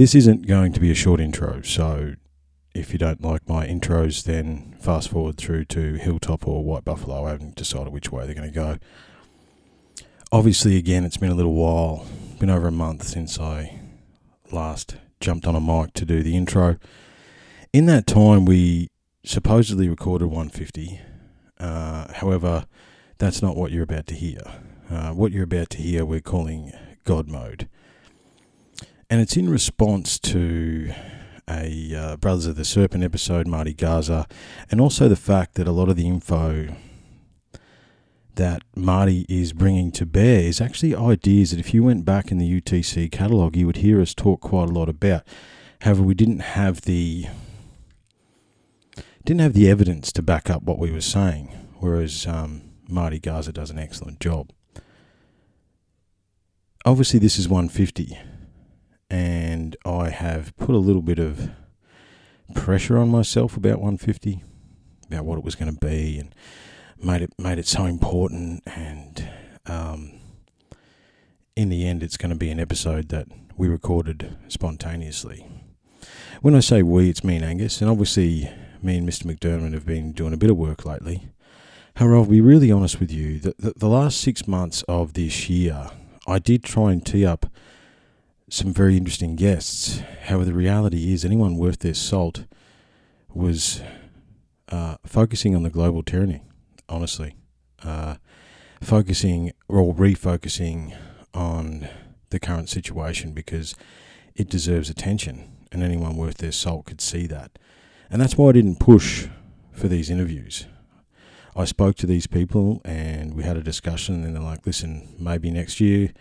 This isn't going to be a short intro, so if you don't like my intros, then fast forward through to Hilltop or White Buffalo. I haven't decided which way they're going to go. Obviously, again, it's been a little while, been over a month since I last jumped on a mic to do the intro. In that time, we supposedly recorded 150. Uh, however, that's not what you're about to hear. Uh, what you're about to hear, we're calling God Mode. And it's in response to a uh, Brothers of the Serpent episode, Marty Garza, and also the fact that a lot of the info that Marty is bringing to bear is actually ideas that if you went back in the UTC catalogue, you would hear us talk quite a lot about. However, we didn't have the didn't have the evidence to back up what we were saying, whereas um, Marty Garza does an excellent job. Obviously, this is 150, and I have put a little bit of pressure on myself about 150, about what it was going to be, and made it made it so important. And um, in the end, it's going to be an episode that we recorded spontaneously. When I say we, it's me and Angus, and obviously me and Mr. McDermott have been doing a bit of work lately. However, I'll be really honest with you. The, the, the last six months of this year, I did try and tee up some very interesting guests. However, the reality is, anyone worth their salt was uh, focusing on the global tyranny, honestly. Uh, focusing or refocusing on the current situation because it deserves attention, and anyone worth their salt could see that. And that's why I didn't push for these interviews. I spoke to these people and we had a discussion, and they're like, listen, maybe next year,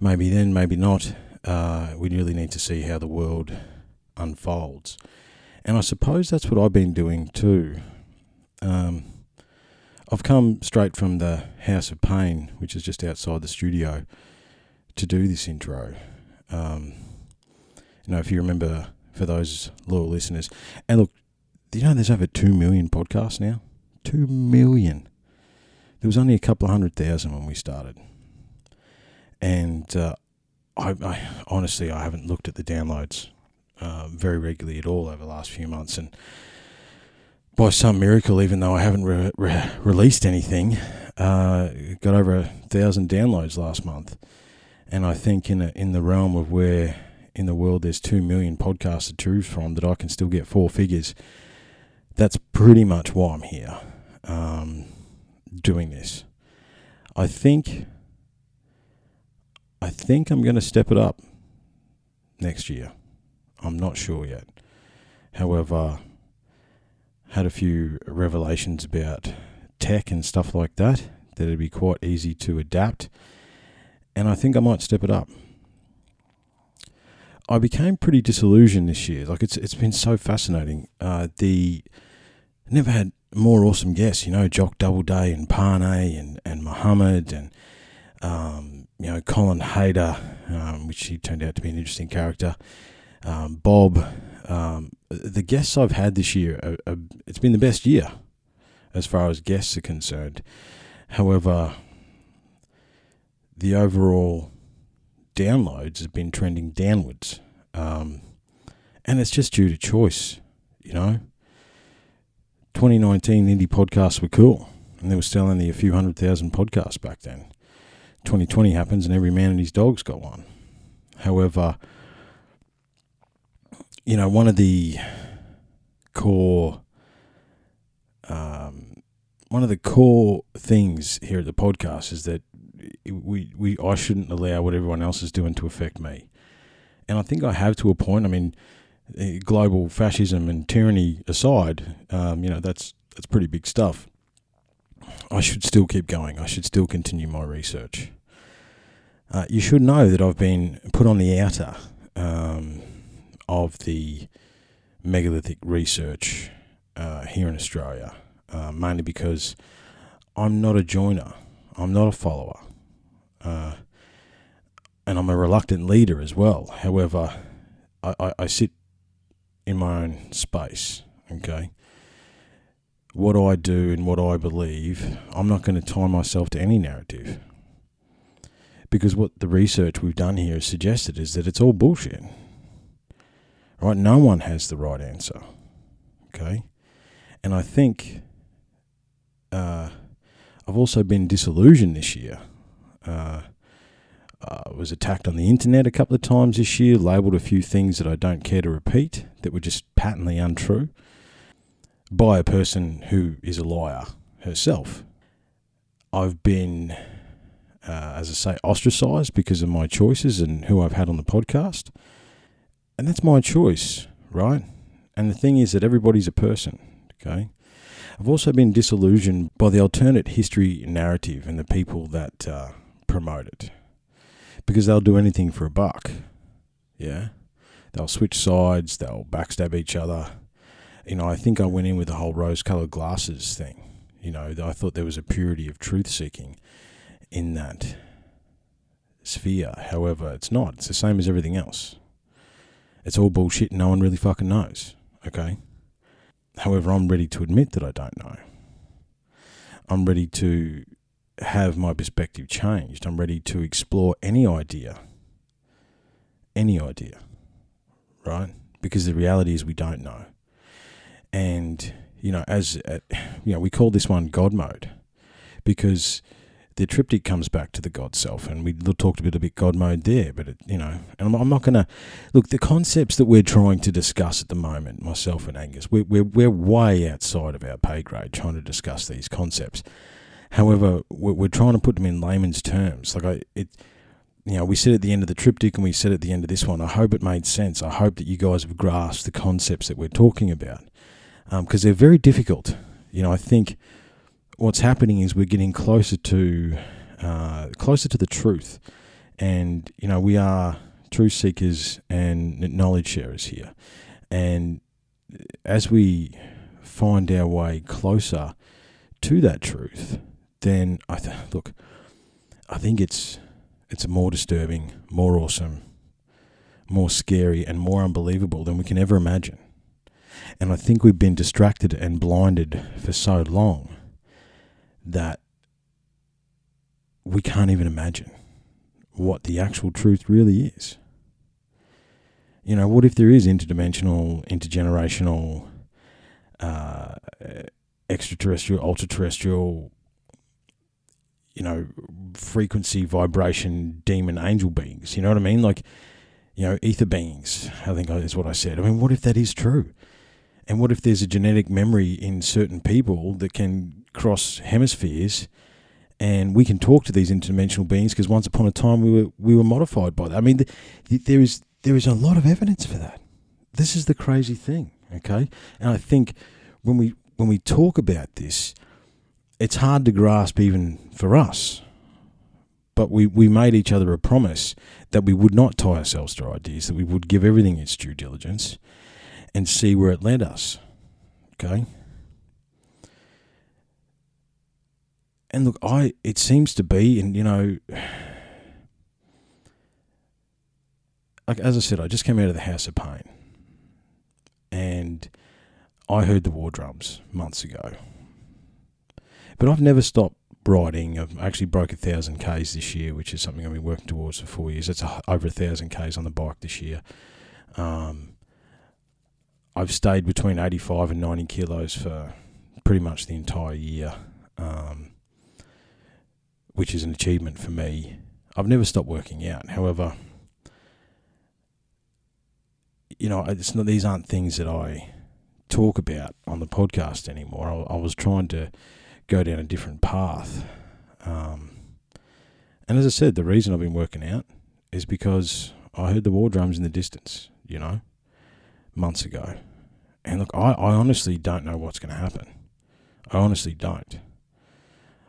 maybe then, maybe not. Uh, we really need to see how the world unfolds. And I suppose that's what I've been doing too. Um, I've come straight from the House of Pain, which is just outside the studio, to do this intro. Um, you know, if you remember for those loyal listeners. And look, you know, there's over 2 million podcasts now. 2 million. There was only a couple of hundred thousand when we started. And uh, I, I, honestly, I haven't looked at the downloads uh, very regularly at all over the last few months. And by some miracle, even though I haven't re- re- released anything, uh, got over a thousand downloads last month. And I think in a, in the realm of where in the world there's 2 million podcasts to choose from that I can still get four figures. That's pretty much why I'm here um, doing this. I think I think I'm going to step it up next year. I'm not sure yet. However, had a few revelations about tech and stuff like that that it'd be quite easy to adapt and I think I might step it up. I became pretty disillusioned this year. Like it's it's been so fascinating. Uh, the never had more awesome guests. You know, Jock Doubleday and Parnay and and Muhammad and um, you know Colin Hayter, um, which he turned out to be an interesting character. Um, Bob, um, the guests I've had this year, are, are, it's been the best year as far as guests are concerned. However, the overall downloads have been trending downwards. Um, and it's just due to choice, you know. 2019 indie podcasts were cool, and there was still only a few hundred thousand podcasts back then. 2020 happens, and every man and his dog's got one. However, you know, one of the core, um, one of the core things here at the podcast is that we, we I shouldn't allow what everyone else is doing to affect me. And I think I have to a point. I mean, eh, global fascism and tyranny aside, um, you know that's that's pretty big stuff. I should still keep going. I should still continue my research. Uh, you should know that I've been put on the outer um, of the megalithic research uh, here in Australia, uh, mainly because I'm not a joiner. I'm not a follower. Uh, and I'm a reluctant leader as well. However, I, I, I sit in my own space, okay? What I do and what I believe, I'm not going to tie myself to any narrative. Because what the research we've done here has suggested is that it's all bullshit. Right? No one has the right answer. Okay? And I think uh, I've also been disillusioned this year. Uh, I was attacked on the internet a couple of times this year, labelled a few things that I don't care to repeat that were just patently untrue by a person who is a liar herself. I've been, uh, as I say, ostracised because of my choices and who I've had on the podcast. And that's my choice, right? And the thing is that everybody's a person, okay? I've also been disillusioned by the alternate history narrative and the people that uh, promote it because they'll do anything for a buck. Yeah. They'll switch sides, they'll backstab each other. You know, I think I went in with the whole rose colored glasses thing. You know, I thought there was a purity of truth seeking in that sphere. However, it's not. It's the same as everything else. It's all bullshit no one really fucking knows. Okay? However, I'm ready to admit that I don't know. I'm ready to have my perspective changed. I'm ready to explore any idea. Any idea. Right? Because the reality is we don't know. And, you know, as, uh, you know, we call this one God mode because the triptych comes back to the God self, and we talked a bit about God mode there. But it, you know, and I'm, I'm not going to look the concepts that we're trying to discuss at the moment. Myself and Angus, we're, we're we're way outside of our pay grade trying to discuss these concepts. However, we're, we're trying to put them in layman's terms. Like I, it, you know, we said at the end of the triptych, and we said at the end of this one. I hope it made sense. I hope that you guys have grasped the concepts that we're talking about, because um, they're very difficult. You know, I think what's happening is we're getting closer to uh, closer to the truth, and you know we are truth seekers and knowledge sharers here, and as we find our way closer to that truth, then I th- look, I think it's it's more disturbing, more awesome, more scary, and more unbelievable than we can ever imagine. And I think we've been distracted and blinded for so long that we can't even imagine what the actual truth really is. You know, what if there is interdimensional, intergenerational, uh, extraterrestrial, ultra-terrestrial, you know, frequency, vibration, demon, angel beings? You know what I mean? Like, you know, ether beings. I think is what I said. I mean, what if that is true? And what if there's a genetic memory in certain people that can cross hemispheres and we can talk to these interdimensional beings because once upon a time we were we were modified by that. I mean, the, the, there is there is a lot of evidence for that. This is the crazy thing, okay? And I think when we when we talk about this, it's hard to grasp even for us. But we, we made each other a promise that we would not tie ourselves to ideas, that we would give everything its due diligence and see where it led us. Okay? And look, I it seems to be, and you know, like as I said, I just came out of the House of Pain, and I heard the war drums months ago, but I've never stopped riding. I've actually broke a thousand k's this year, which is something I've been working towards for four years. A, over a thousand k's on the bike this year. Um, I've stayed between eighty-five and ninety kilos for pretty much the entire year. Um, which is an achievement for me. I've never stopped working out. However, you know, it's not, these aren't things that I talk about on the podcast anymore. I, I was trying to go down a different path. Um, and as I said, the reason I've been working out is because I heard the war drums in the distance, you know, months ago. And look, I, I honestly don't know what's going to happen. I honestly don't.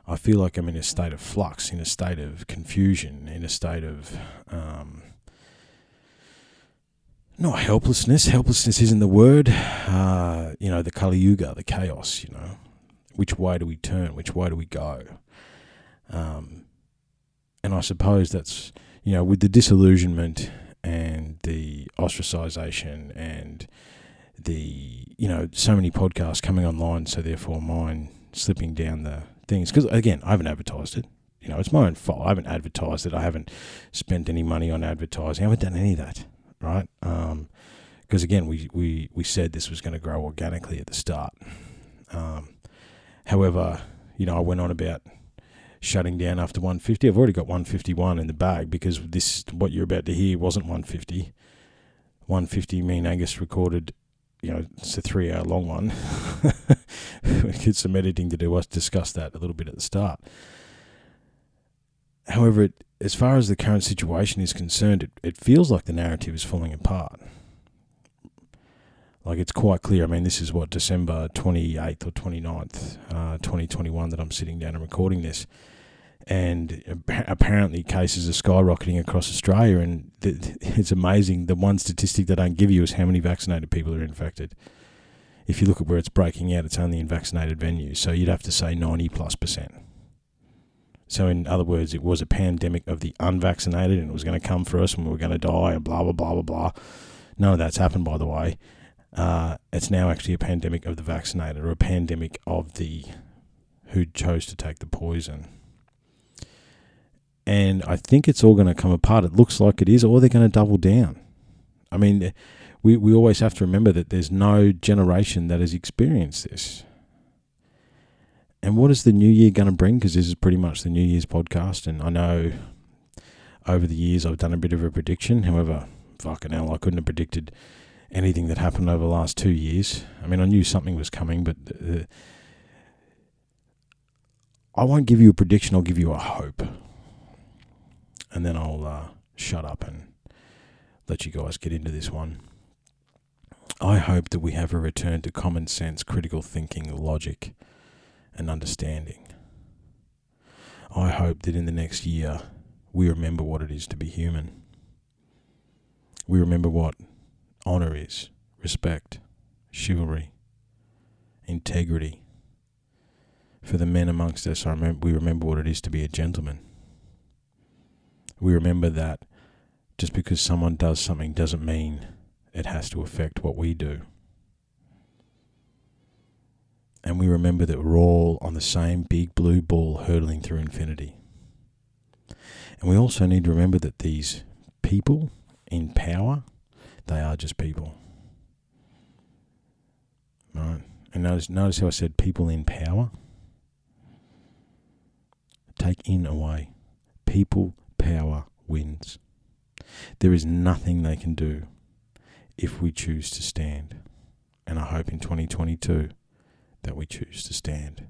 I feel like I'm in a state of flux, in a state of confusion, in a state of um, not helplessness. Helplessness isn't the word. Uh, you know, the Kali Yuga, the chaos. You know, which way do we turn? Which way do we go? Um, and I suppose that's you know with the disillusionment and the ostracization and the you know so many podcasts coming online, so therefore mine slipping down the things because again, I haven't advertised it. You know, it's my own fault. I haven't advertised it. I haven't spent any money on advertising. I haven't done any of that, right? Um, because again, we, we, we said this was going to grow organically at the start. Um, however, you know, I went on about shutting down after 150. I've already got 151 in the bag because this what you're about to hear wasn't 150. 150 mean Angus recorded, you know, it's a three hour long one. It's some editing to do. I discussed that a little bit at the start. However, it, as far as the current situation is concerned, it, it feels like the narrative is falling apart. Like it's quite clear. I mean, this is what December 28th or 29th, uh, 2021 that I'm sitting down and recording this and apparently cases are skyrocketing across Australia. And it's amazing. The one statistic they don't give you is how many vaccinated people are infected. If you look at where it's breaking out, it's only in vaccinated venues. So you'd have to say 90 plus percent. So, in other words, it was a pandemic of the unvaccinated and it was going to come for us and we were going to die and blah, blah, blah, blah, blah. None of that's happened, by the way. Uh, it's now actually a pandemic of the vaccinated or a pandemic of the who chose to take the poison and I think it's all going to come apart. It looks like it is, or they're going to double down. I mean, we, we always have to remember that there's no generation that has experienced this. And what is the new year going to bring? Because this is pretty much the New Year's podcast, and I know over the years I've done a bit of a prediction. However, fucking hell, I couldn't have predicted anything that happened over the last two years. I mean, I knew something was coming, but uh, I won't give you a prediction. I'll give you a hope and then I'll uh, shut up and let you guys get into this one. I hope that we have a return to common sense, critical thinking, logic, and understanding. I hope that in the next year we remember what it is to be human. We remember what honour is, respect, chivalry, integrity. For the men amongst us, I remember, we remember what it is to be a gentleman we remember that just because someone does something doesn't mean it has to affect what we do. And we remember that we're all on the same big blue ball hurtling through infinity. And we also need to remember that these people in power, they are just people. Right? And notice, notice how I said people in power? Take in away. People power wins. There is nothing they can do if we choose to stand. And I hope in 2022 that we choose to stand.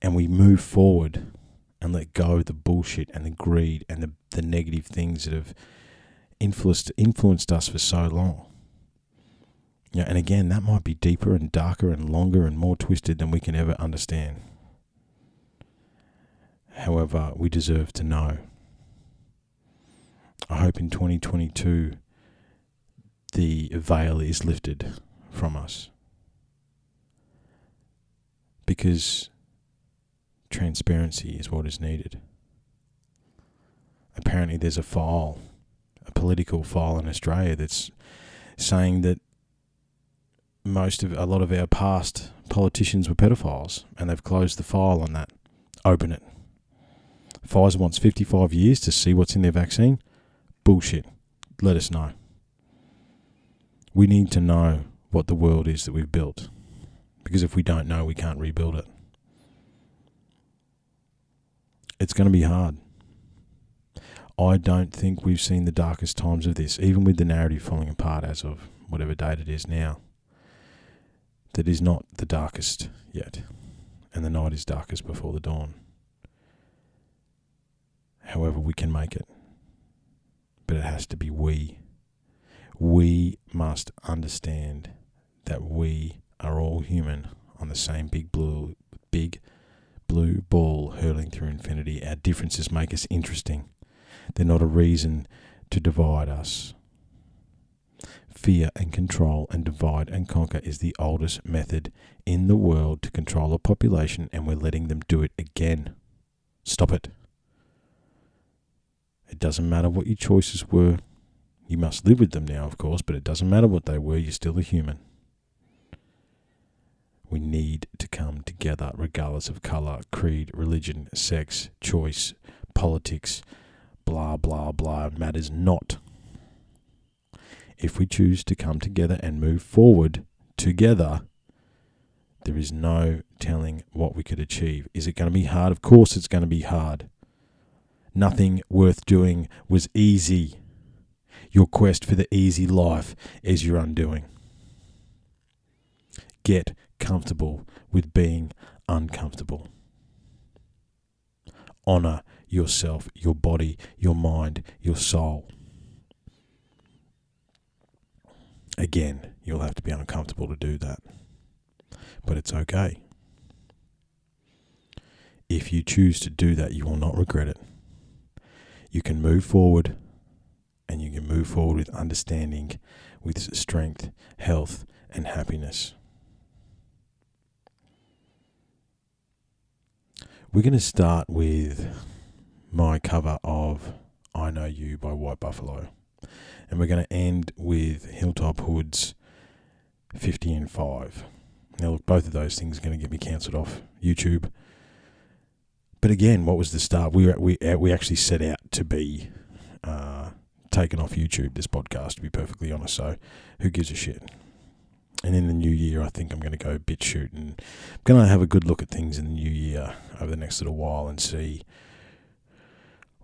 And we move forward and let go of the bullshit and the greed and the, the negative things that have influenced influenced us for so long. Yeah, and again, that might be deeper and darker and longer and more twisted than we can ever understand. However, we deserve to know I hope in 2022 the veil is lifted from us. Because transparency is what is needed. Apparently, there's a file, a political file in Australia that's saying that most of a lot of our past politicians were pedophiles, and they've closed the file on that. Open it. Pfizer wants 55 years to see what's in their vaccine bullshit. Let us know. We need to know what the world is that we've built. Because if we don't know, we can't rebuild it. It's going to be hard. I don't think we've seen the darkest times of this, even with the narrative falling apart as of whatever date it is now. That is not the darkest yet, and the night is darkest before the dawn. However, we can make it but it has to be we. We must understand that we are all human on the same big blue big blue ball hurling through infinity. Our differences make us interesting. They're not a reason to divide us. Fear and control and divide and conquer is the oldest method in the world to control a population, and we're letting them do it again. Stop it. It doesn't matter what your choices were. You must live with them now, of course, but it doesn't matter what they were, you're still a human. We need to come together regardless of colour, creed, religion, sex, choice, politics, blah, blah, blah. Matters not. if we choose to come together and move forward together, there is no telling what we could achieve. Is it going to be hard? Of course, it's going to be hard. Nothing worth doing was easy. Your quest for the easy life is your undoing. Get comfortable with being uncomfortable. Honor yourself, your body, your mind, your soul. Again, you'll have to be uncomfortable to do that. But it's okay. If you choose to do that, you will not regret it. You can move forward and you can move forward with understanding, with strength, health, and happiness. We're going to start with my cover of I Know You by White Buffalo. And we're going to end with Hilltop Hoods 50 and 5. Now, look, both of those things are going to get me cancelled off YouTube. But again, what was the start? We we we actually set out to be uh, taken off YouTube. This podcast, to be perfectly honest. So, who gives a shit? And in the new year, I think I'm going to go BitChute and I'm going to have a good look at things in the new year over the next little while and see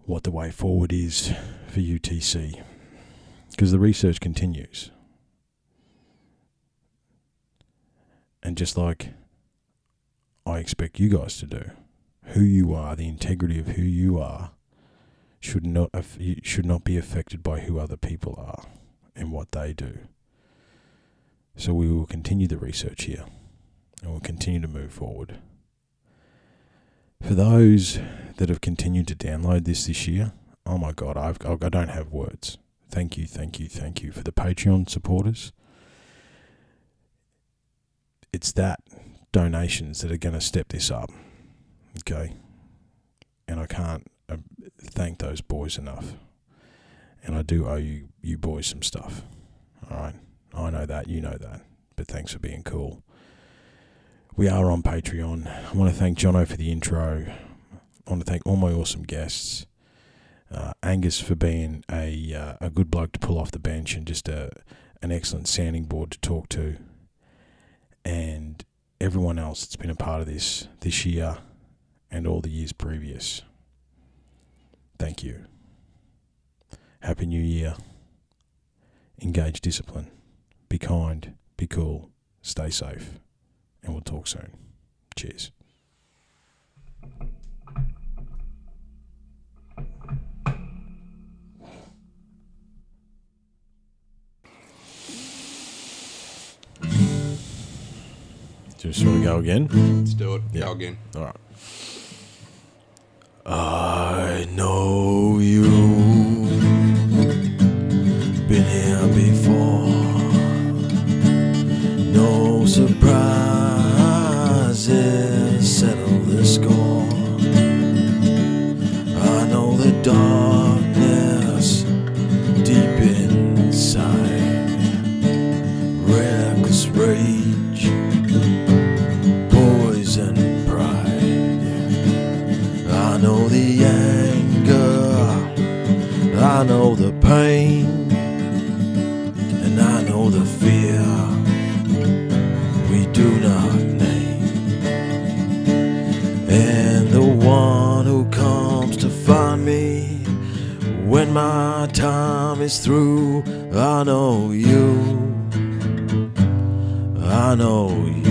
what the way forward is for UTC because the research continues. And just like I expect you guys to do, who you are, the integrity of who you are, should not should not be affected by who other people are and what they do. So we will continue the research here, and we'll continue to move forward. For those that have continued to download this this year, oh my god, I've I don't have words. Thank you, thank you, thank you for the Patreon supporters. It's that donations that are going to step this up. Okay. And I can't thank those boys enough. And I do owe you, you boys some stuff. All right. I know that. You know that. But thanks for being cool. We are on Patreon. I want to thank Jono for the intro. I want to thank all my awesome guests. Uh, Angus for being a uh, a good bloke to pull off the bench and just a an excellent sounding board to talk to, and everyone else that's been a part of this this year and all the years previous. Thank you. Happy New Year. Engage discipline. Be kind. Be cool. Stay safe. And we'll talk soon. Cheers. Just want to go again? Let's do it. Yeah. Go again. All right. I know you've been here before. No surprises settle the score. I know the darkness pain, and I know the fear we do not name. And the one who comes to find me when my time is through, I know you. I know you.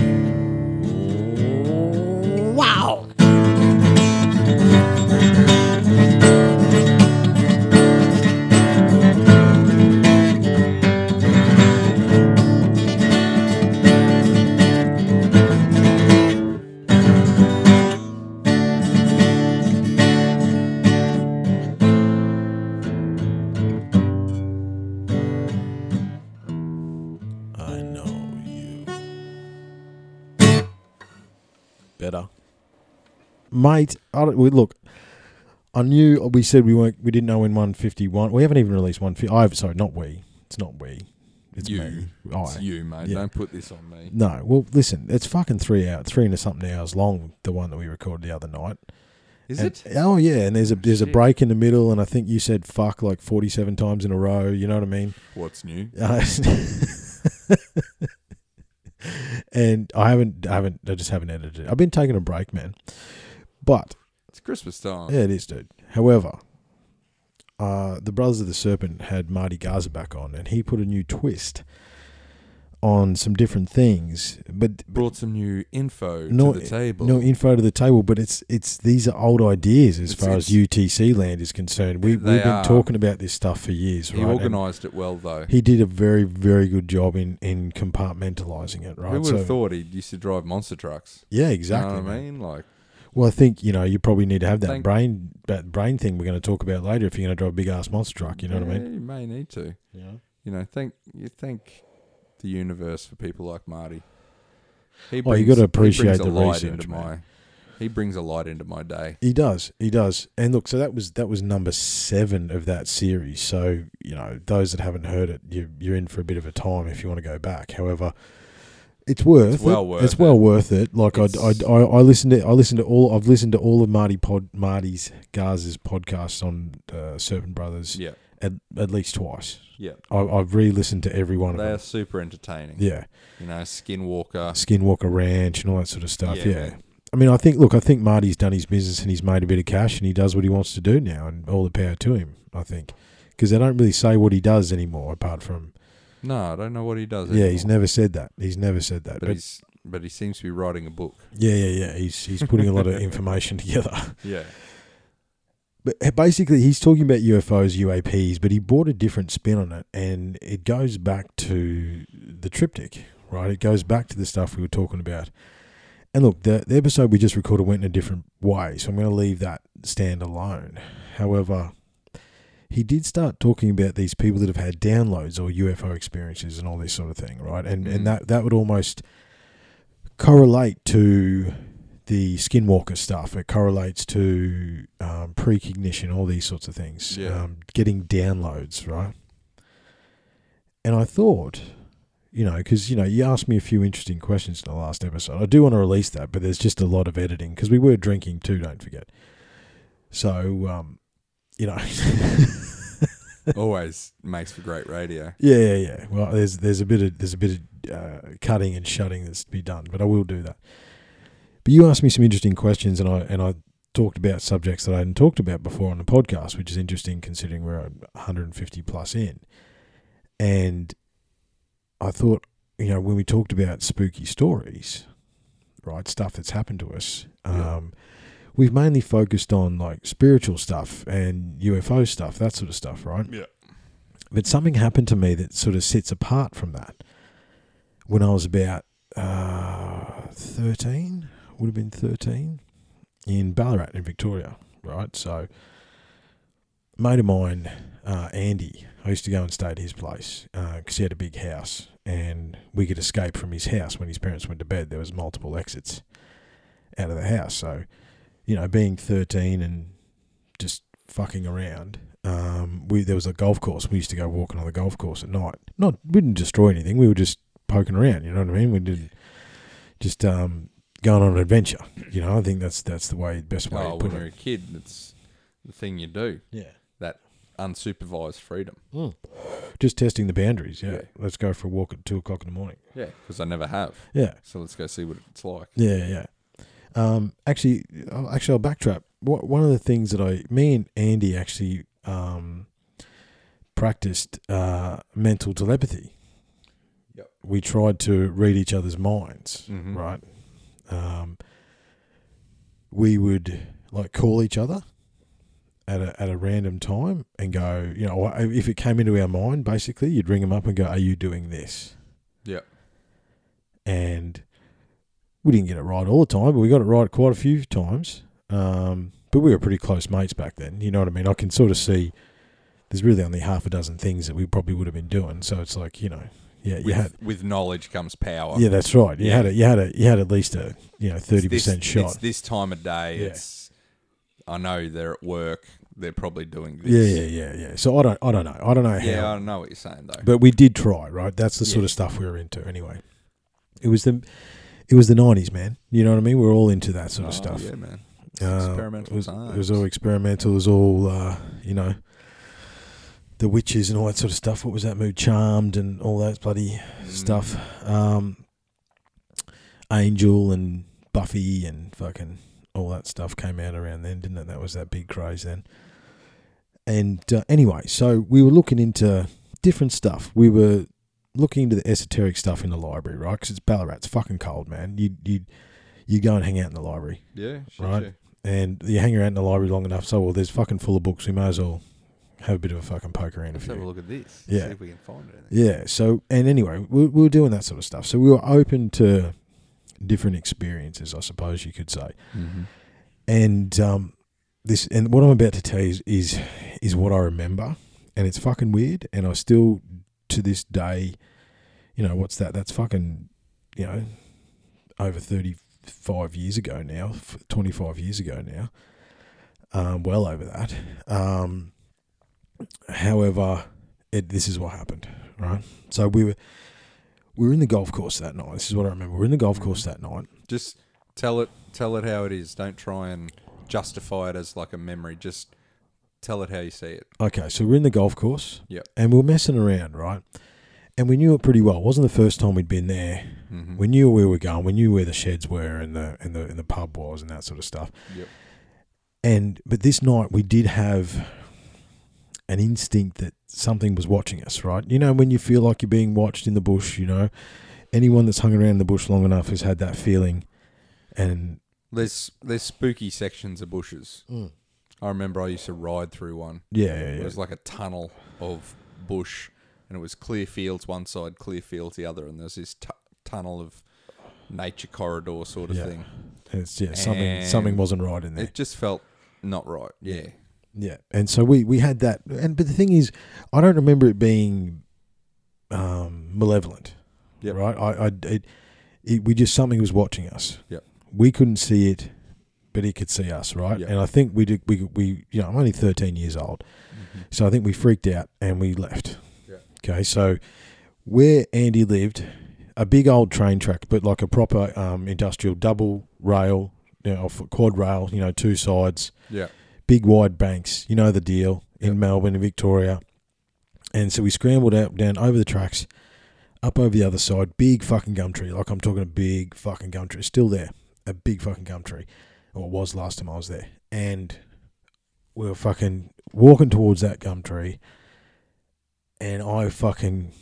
Mate, I don't, we, look, I knew we said we weren't, we didn't know when 151. We haven't even released 150. I've, sorry, not we. It's not we. It's You. me. I. It's you, mate. Yeah. Don't put this on me. No, well, listen, it's fucking three hours, three and a something hours long. The one that we recorded the other night, Is And- it? Oh yeah, and there's a there's a break in the middle, and I think you said fuck like forty seven times in a row. You know what I mean? What's new? Uh, and I haven't, I haven't, I just haven't edited it. I've been taking a break, man. But It's Christmas time. yeah, it is, dude. However, uh, the Brothers of the Serpent had Marty Garza back on, and he put a new twist on some different things. But Brought some new info No- to the table. no info to the table. But it's it's these are old ideas as It's- far as it's- UTC land is concerned. We They we've been are. talking about this stuff for years, he right? And organised it well, though. he did a very very good job in in compartmentalizing it, right? Who would So- have thought he used to drive monster trucks? Yeah, exactly. You know what I mean? Like, Well, I think you know you probably need to have that Thank- brain that brain thing we're going to talk about later if you're going to drive a big ass monster truck. You know what I mean? You may need to. Yeah. You know, thank you thank the universe for people like Marty. He Oh, you gotta appreciate brings a the light research, my. He brings a light into my day. He does, he does. And look, so that was that was number seven of that series. So you know those that haven't heard it, you you're in for a bit of a time if you want to go back. However. It's worth It's well it. worth it's well it. worth it. Like I, I, I, I listened to I listened to all I've listened to all of Marty pod Marty's Garza's podcasts on uh, Serpent Brothers Yeah, at, at least twice. yeah. I, I've re-listened to every one of them. They are super entertaining. Yeah, You know, Skinwalker. Skinwalker Ranch and all that sort of stuff. Yeah, Yeah. I mean, I think, look, I think Marty's done his business and he's made a bit of cash and he does what he wants to do now, and all the power to him, I think. Because they don't really say what he does anymore, apart from, No, I don't know what he does. yeah, he's never said that. He's never said that. But, But, he's but he seems to be writing a book. yeah, yeah, yeah. He's, he's putting a lot of information together. Yeah. But uh, basically, he's talking about UFOs, UAPs, but he brought a different spin on it, and it goes back to the triptych, right? It goes back to the stuff we were talking about. And look, the, the episode we just recorded went in a different way, so I'm going to leave that stand alone. However, he did start talking about these people that have had downloads or UFO experiences and all this sort of thing, right? And Mm. and that that would almost correlate to the skinwalker stuff. It correlates to um, precognition, all these sorts of things. Yeah. Um, getting downloads, right? And I thought, you know, because you know, you asked me a few interesting questions in the last episode. I do want to release that, but there's just a lot of editing because we were drinking too. Don't forget. So, um, you know. Always makes for great radio. Yeah, yeah, yeah. Well, there's there's a bit of there's a bit of uh, cutting and shutting that's to be done, but I will do that. But you asked me some interesting questions, and I and I talked about subjects that I hadn't talked about before on the podcast, which is interesting considering we're 150 plus in. And I thought, you know, when we talked about spooky stories, right, stuff that's happened to us, Yeah. um, we've mainly focused on like spiritual stuff and UFO stuff, that sort of stuff, right? Yeah. But something happened to me that sort of sits apart from that. When I was about uh, 13, would have been 13, in Ballarat in Victoria, right? So, a mate of mine, uh, Andy, I used to go and stay at his place because he had a big house and we could escape from his house when his parents went to bed. There was multiple exits out of the house. So, you know, being 13 and just fucking around, um, we there was a golf course. We used to go walking on the golf course at night. Not we didn't destroy anything. We were just poking around. You know what I mean? We didn't just um, going on an adventure. You know, I think that's that's the way best way Oh, to put when you're a it. kid, it's the thing you do. Yeah, that Unsupervised freedom. just testing the boundaries. Yeah. Yeah. let's go for a walk at two o'clock in the morning. Yeah, because I never have. Yeah, So let's go see what it's like. yeah, yeah. Um, actually, I'll- actually, I'll backtrack. One of the things that I, me and Andy actually um, practiced uh, mental telepathy. Yep. We tried to read each other's minds, Mhm. right? Um, we would like call each other at a at a random time and go, you know, if it came into our mind, basically, you'd ring them up and go, "Are you doing this?" Yeah. and we didn't get it right all the time, but we got it right quite a few times. Um, but we were pretty close mates back then. You know what I mean? I can sort of see there's really only half a dozen things that we probably would have been doing. So it's like you know, yeah, you With, had. with knowledge comes power. Yeah, that's right. You Yeah. had a, you had a, you had at least a, you know, thirty percent shot. It's this time of day. Yeah. It's. I know they're at work. They're probably doing this. Yeah, yeah, yeah, yeah. So I don't, I don't know. I don't know how. Yeah. I know what you're saying though. But we did try, right? That's the sort of stuff we were into anyway. It was the, it was the nineties, man. You know what I mean? We are all into that sort of Oh, stuff. Yeah, man. Uh, experimental it was. It was all experimental. It was all, uh, you know, the witches and all that sort of stuff. What was that movie? Charmed and all that bloody Mm. stuff. Um, Angel and Buffy and fucking all that stuff came out around then, didn't it? That was that big craze then. And uh, anyway, so we were looking into different stuff. We were looking into the esoteric stuff in the library, right? Because it's Ballarat. It's fucking cold, man. You you you go and hang out in the library Yeah, shit, Right. shit. and you hang around in the library long enough, so well, there's fucking full of books. We may as well have a bit of a fucking poke around Let's have a look at this. Yeah. See if we can find anything. Yeah. So and anyway, we, we were doing that sort of stuff. So we were open to different experiences, I suppose you could say. Mm-hmm. And um, this and what I'm about to tell you is, is is what I remember, and it's fucking weird. And I still to this day, you know, what's that? That's fucking, you know, over thirty five years ago now, twenty five years ago now. Um, well over that. Um, however, it, this is what happened, right? So we were we were in the golf course that night. This is what I remember. We were in the golf course that night. Just tell it, tell it how it is. Don't try and justify it as like a memory. Just tell it how you see it. Okay, so we're in the golf course. Yep. And we're messing around, right? And we knew it pretty well. It wasn't the first time we'd been there. Mm-hmm. We knew where we were going. We knew where the sheds were and the and the and the pub was and that sort of stuff. Yep. And but this night we did have an instinct that something was watching us, right? You know, when you feel like you're being watched in the bush, you know, anyone that's hung around the bush long enough has had that feeling. And There's there's spooky sections of bushes. I remember I used to ride through one. yeah, yeah, It was like a tunnel of bush, and it was clear fields one side, clear fields the other, and there's this tu tunnel of nature corridor sort of Yeah. thing. It's yeah, something something wasn't right in there. It just felt not right. Yeah. Yeah, and so we we had that, and but the thing is, I don't remember it being um, malevolent. Yeah. Right. I, I it, it, we just something was watching us. Yeah. We couldn't see it, but he could see us. Right. Yep. And I think we did. We we you know I'm only 13 years old, so I think we freaked out and we left. Yeah. Okay. So where Andy lived, a big old train track, but like a proper um, industrial double rail, you know, quad rail. You know, two sides Yeah. big wide banks. You know the deal in Yep. Melbourne and Victoria. And so we scrambled out down over the tracks, up over the other side. Big fucking gum tree, like I'm talking a big fucking gum tree, still there. A big fucking gum tree, or it was last time I was there. And we were fucking walking towards that gum tree, and I fucking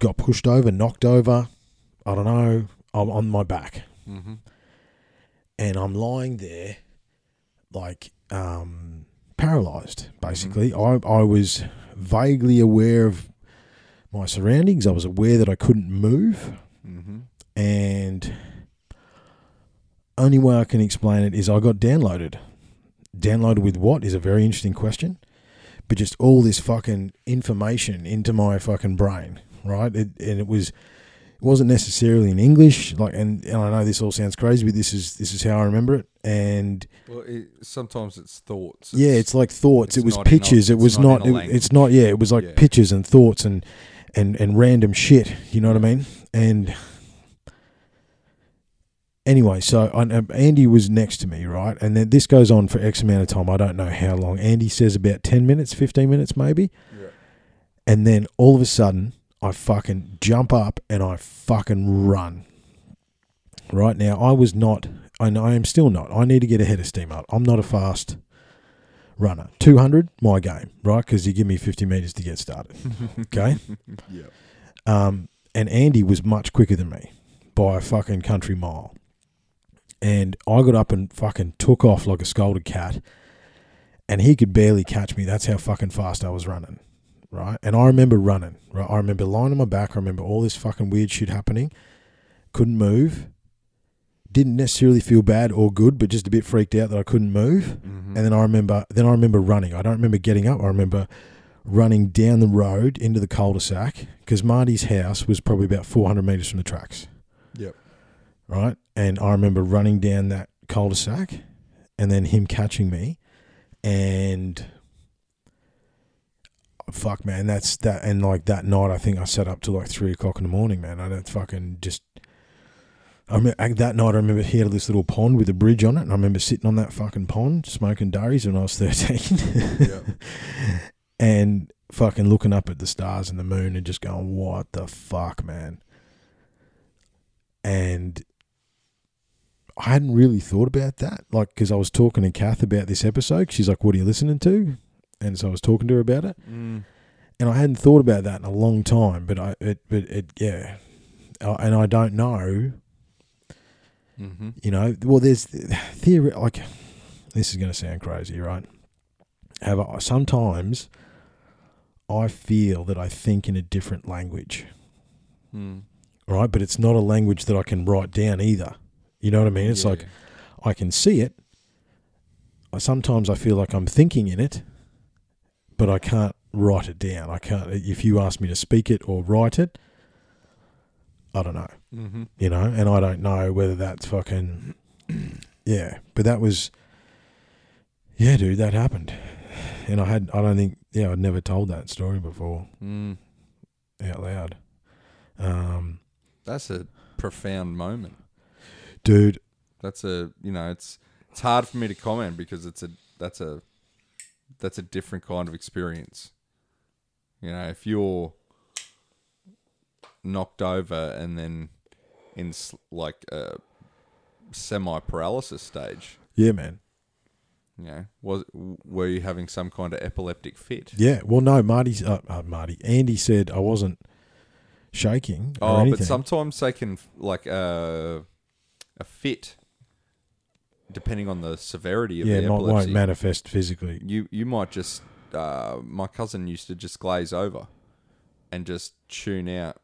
got pushed over, knocked over. I don't know. I'm on my back Mm-hmm. and I'm lying there, like um, paralyzed. Basically, I I was vaguely aware of my surroundings. I was aware that I couldn't move, Mm-hmm. and only way I can explain it is I got downloaded. Downloaded with what is a very interesting question, but just all this fucking information into my fucking brain, right? It, and it was it wasn't necessarily in English, like, and, and I know this all sounds crazy, but this is this is how I remember it, and Well, it, sometimes it's thoughts. yeah, it's like thoughts. it's It was in a- pictures. It was not not. it- it's not. Yeah, it was like Yeah. pictures and thoughts and and and random shit. You know what I mean? And anyway, so I, um, Andy was next to me, right? And then this goes on for X amount of time. I don't know how long. Andy says about ten minutes, fifteen minutes, maybe. Yeah. And then all of a sudden, I fucking jump up and I fucking run. Right now, I was not, and I am still not. I need to get ahead of steam up. I'm not a fast runner. 200, my game, right? Because you give me 50 meters to get started. Okay. yeah. Um, and Andy was much quicker than me by a fucking country mile. And I got up and fucking took off like a scolded cat. And he could barely catch me. That's how fucking fast I was running. Right. And I remember running. Right. I remember lying on my back. I remember all this fucking weird shit happening. Couldn't move. Didn't necessarily feel bad or good, but just a bit freaked out that I couldn't move. Mm-hmm. And then I remember, then I remember running. I don't remember getting up. I remember running down the road into the cul-de-sac because Marty's house was probably about 400 meters from the tracks, Yep. Right? And I remember running down that cul-de-sac, and then him catching me, and fuck, man, that's that. And like that night, I think I sat up till like three o'clock in the morning, man. I don't fucking just. I remember that night. I remember he had this little pond with a bridge on it, and I remember sitting on that fucking pond smoking durries when I was thirteen, Yeah. and fucking looking up at the stars and the moon and just going, "What the fuck, man?" And I hadn't really thought about that, like, because I was talking to Kath about this episode. She's like, "What are you listening to?" And so I was talking to her about it, Mm. and I hadn't thought about that in a long time. But I, it, but it, yeah, Uh, and I don't know Mm-hmm. you know, well, there's theory like this is going to sound crazy, right? Have I, sometimes I feel that I think in a different language, Mm. right? But it's not a language that I can write down either. You know what I mean? It's Yeah, like I can see it. I sometimes I feel like I'm thinking in it, but I can't write it down. I can't. If you ask me to speak it or write it, I don't know Mm-hmm. you know, and I don't know whether that's fucking yeah, but that was yeah, dude, that happened, and I had I don't think yeah I'd never told that story before Mm. out loud, um, That's a profound moment. Dude, That's a you know it's it's hard for me to comment because it's a that's a that's a different kind of experience. You know, if you're knocked over and then in like a semi paralysis stage, yeah, man, you know, was were you having some kind of epileptic fit? yeah. Well, no, Marty's uh, uh, Marty, Andy said I wasn't shaking or Oh, but sometimes they can like uh, a fit, depending on the severity of yeah, the it epilepsy. won't manifest physically. you you might just uh, my cousin used to just glaze over and just tune out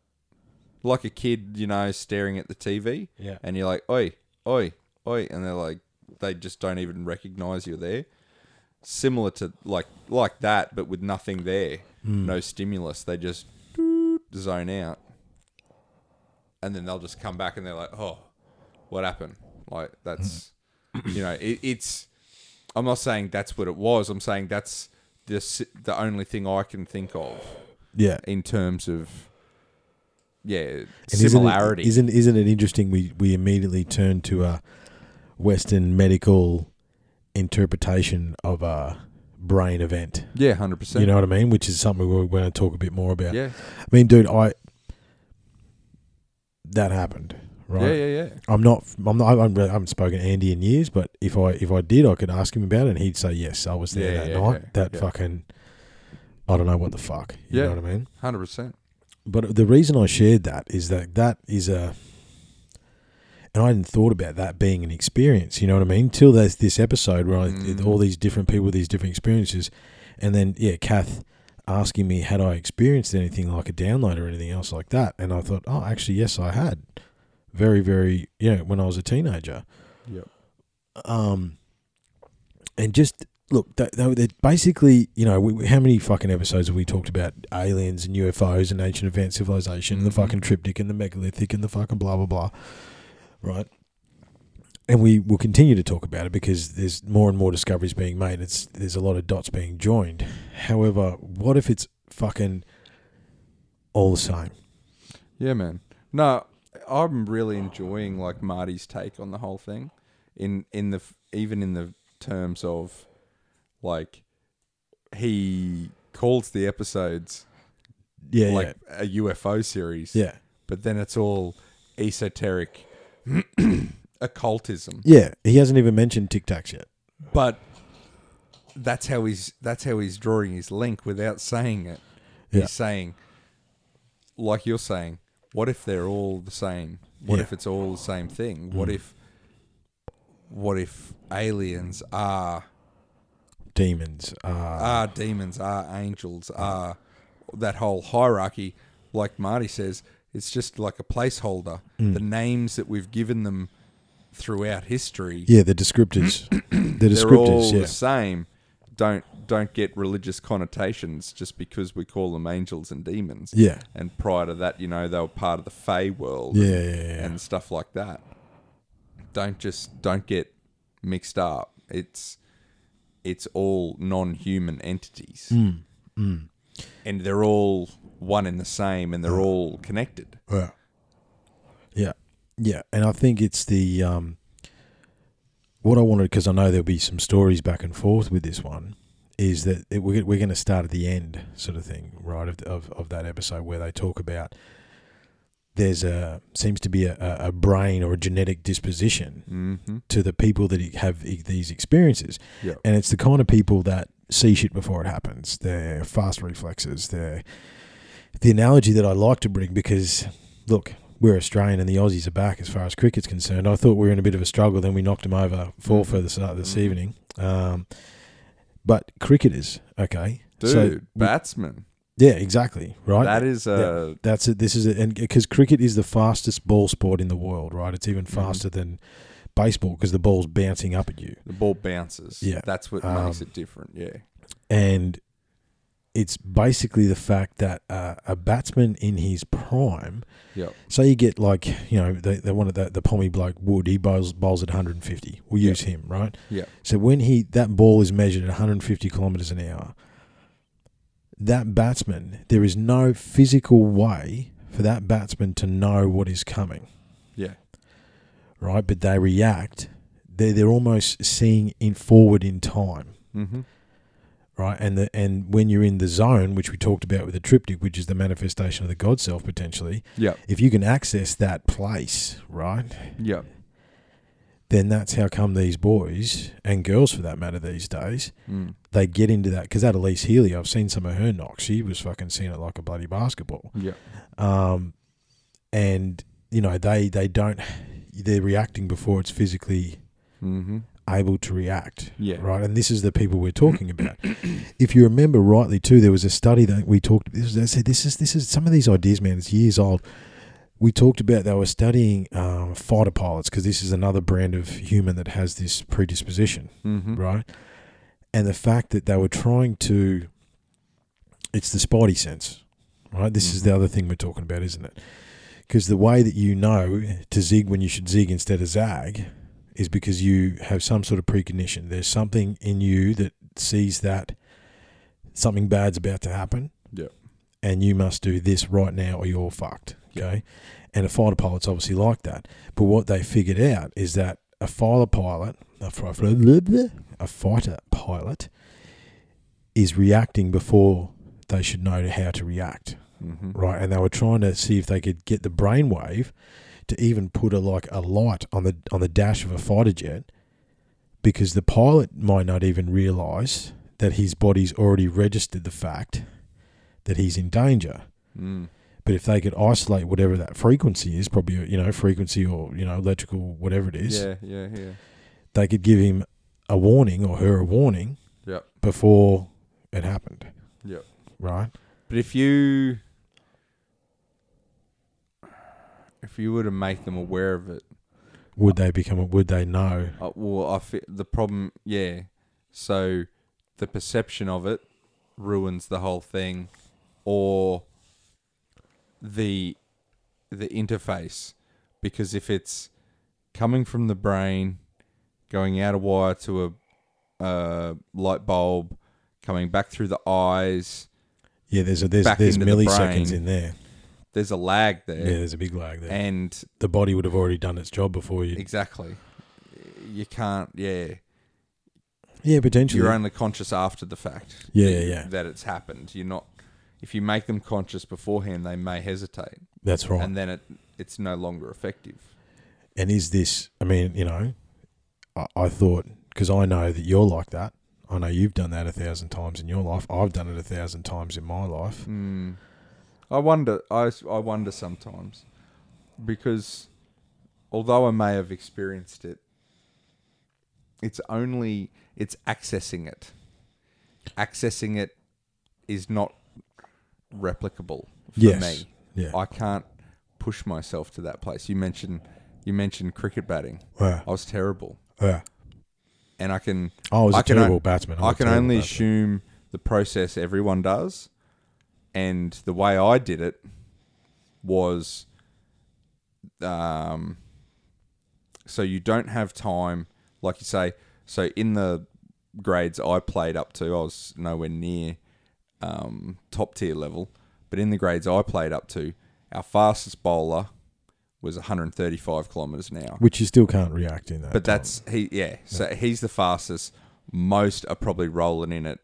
like a kid you know staring at the tv Yeah, and you're like oi oi oi and they're like they just don't even recognize you're there similar to like like that but with nothing there Hmm. no stimulus they just zone out and then they'll just come back and they're like oh what happened like that's mm-hmm. you know it, it's i'm not saying that's what it was i'm saying that's the the only thing i can think of yeah. in terms of yeah And similarity Isn't it, isn't, isn't it interesting? We we immediately turn to a Western medical interpretation of a brain event. yeah 100% You know what I mean? Which is something we're going to talk a bit more about. yeah I mean, dude, I that happened, right? yeah yeah yeah I'm not. I'm not. I haven't, I haven't spoken to Andy in years, but if I if I did, I could ask him about it, and he'd say yes, I was there Yeah, that yeah, night. yeah, that yeah. fucking. I don't know what the fuck. You Yeah. know what I mean? 100% But the reason I shared that is that that is a, and I hadn't thought about that being an experience. You know what I mean? Till there's this episode where I, Mm. all these different people with these different experiences, and then yeah, Kath asking me had I experienced anything like a download or anything else like that, and I thought, oh, actually, yes, I had. Very, very, yeah, when I was a teenager. Yep. Um, and just look, they, they, basically, you know, we, how many fucking episodes have we talked about aliens and UFOs and ancient advanced civilization and the Mhm. fucking triptych and the megalithic and the fucking blah blah blah, right? And we will continue to talk about it because there's more and more discoveries being made. It's there's a lot of dots being joined. However, what if it's fucking all the same? Yeah, man. No, I'm really enjoying like Marty's take on the whole thing, in in the even in the terms of like he calls the episodes Yeah, like a UFO series, yeah, yeah, but then it's all esoteric occultism. yeah. He hasn't even mentioned Tic Tacs yet. But that's how he's that's how he's drawing his link without saying it. Yeah. He's saying, like you're saying, what if they're all the same? What Yeah. if it's all the same thing? What Mm. if what if aliens are Demons. Uh, are demons, are angels, are that whole hierarchy, like Marty says, it's just like a placeholder. Mm. The names that we've given them throughout history yeah, the descriptors. the they're all descriptors. Yeah. the same. Don't don't get religious connotations just because we call them angels and demons. Yeah. And prior to that, you know, they were part of the Fey world Yeah, yeah, yeah. and stuff like that. Don't just don't get mixed up. It's it's all non-human entities, Mm, mm. and they're all one and the same, and they're all connected. Yeah. Yeah. Yeah, and I think it's the um, what I wanted because I know there'll be some stories back and forth with this one. Is that it, we're we're going to start at the end, sort of thing, right? Of, of of that episode where they talk about there's a seems to be a, a brain or a genetic disposition Mm-hmm. to the people that have these experiences, Yeah. and it's the kind of people that see shit before it happens. They're fast reflexes. They're the analogy that I like to bring because look, we're Australian and the Aussies are back as far as cricket's concerned. I thought we were in a bit of a struggle, then we knocked them over four for this, uh, this Mhm. evening. Um, but cricketers, okay, Dude, So- batsman. yeah, exactly, right. That is uh That's it. This is it, and because cricket is the fastest ball sport in the world, right? It's even Mhm. faster than baseball because the ball's bouncing up at you, the ball bounces. Yeah. That's what Um, makes it different. Yeah. and it's basically the fact that uh, a batsman in his prime. Yep. So you get like you know they they wanted the the pommy bloke Wood. He bowls bowls at 150. We'll Yeah. use him, right? Yeah. So when he that ball is measured at 150 kilometers an hour, that batsman there is no physical way for that batsman to know what is coming, Yeah. right? But they react. They they're almost seeing in forward in time. Mm-hmm. Right? And the and when you're in the zone, which we talked about with the triptych, which is the manifestation of the God self potentially, Yep. if you can access that place, right, Yep. then that's how come these boys and girls, for that matter, these days, Mm. they get into that. Because that Elise Healy, I've seen some of her knocks. She was fucking seeing it like a bloody basketball. Yep. Um, and you know they they don't they're reacting before it's physically Mm-hmm. Able to react. Yeah. Right. And this is the people we're talking about. if you remember rightly too, there was a study that we talked this I said this is this is some of these ideas, man, it's years old. We talked about they were studying um, fighter pilots because this is another brand of human that has this predisposition, Mm-hmm. right? And the fact that they were trying to it's the spidey sense, right? This is the Mhm. other thing we're talking about, isn't it? Because the way that you know to zig when you should zig instead of zag is because you have some sort of precognition. There's something in you that sees that something bad's about to happen. Yep. And you must do this right now or you're fucked. Okay. And a fighter pilot's obviously like that. But what they figured out is that a fighter pilot, a fighter pilot, is reacting before they should know how to react Mm-hmm. right? And they were trying to see if they could get the brainwave to even put a like a light on the on the dash of a fighter jet, because the pilot might not even realize that his body's already registered the fact that he's in danger. Mm. But if they could isolate whatever that frequency is, probably you know frequency or you know electrical whatever it is, Yeah. Yeah. Yeah. they could give him a warning or her a warning Yep. before it happened, Yep. right? But if you if you were to make them aware of it, Would they become? Would they know? uh, well, I fe- the problem, yeah. So the perception of it ruins the whole thing, or the the interface, because if it's coming from the brain, going out a wire to a uh, light bulb, coming back through the eyes, Yeah, there's a, there's there's the milliseconds brain. in there. There's a lag there. Yeah, there's a big lag there. and the body would have already done its job before you. exactly, you can't, yeah. Yeah, potentially. You're only conscious after the fact. Yeah, that, yeah, yeah. That it's happened. You're not. If you make them conscious beforehand, they may hesitate, That's right. and And, then it it's no longer effective. And is this? I mean, you know, I, I thought because I know that you're like that. I know you've done that a thousand times in your life. I've done it a thousand times in my life. Mm. I wonder. I I wonder sometimes because although I may have experienced it, it's only it's accessing it. Accessing it is not replicable for Yes. me. Yeah. I can't push myself to that place. You mentioned you mentioned cricket batting. yeah. I was terrible, Yeah. and I can I was a I can terrible on- batsman. I a can only batsman. assume the process everyone does, and the way I did it was, um, so you don't have time, like you say. So in the grades I played up to, I was nowhere near um, top tier level, but in the grades I played up to, our fastest bowler was 135 kilometers an hour. which you still can't react in that. But time. that's he, yeah. So he's the fastest. Most are probably rolling in at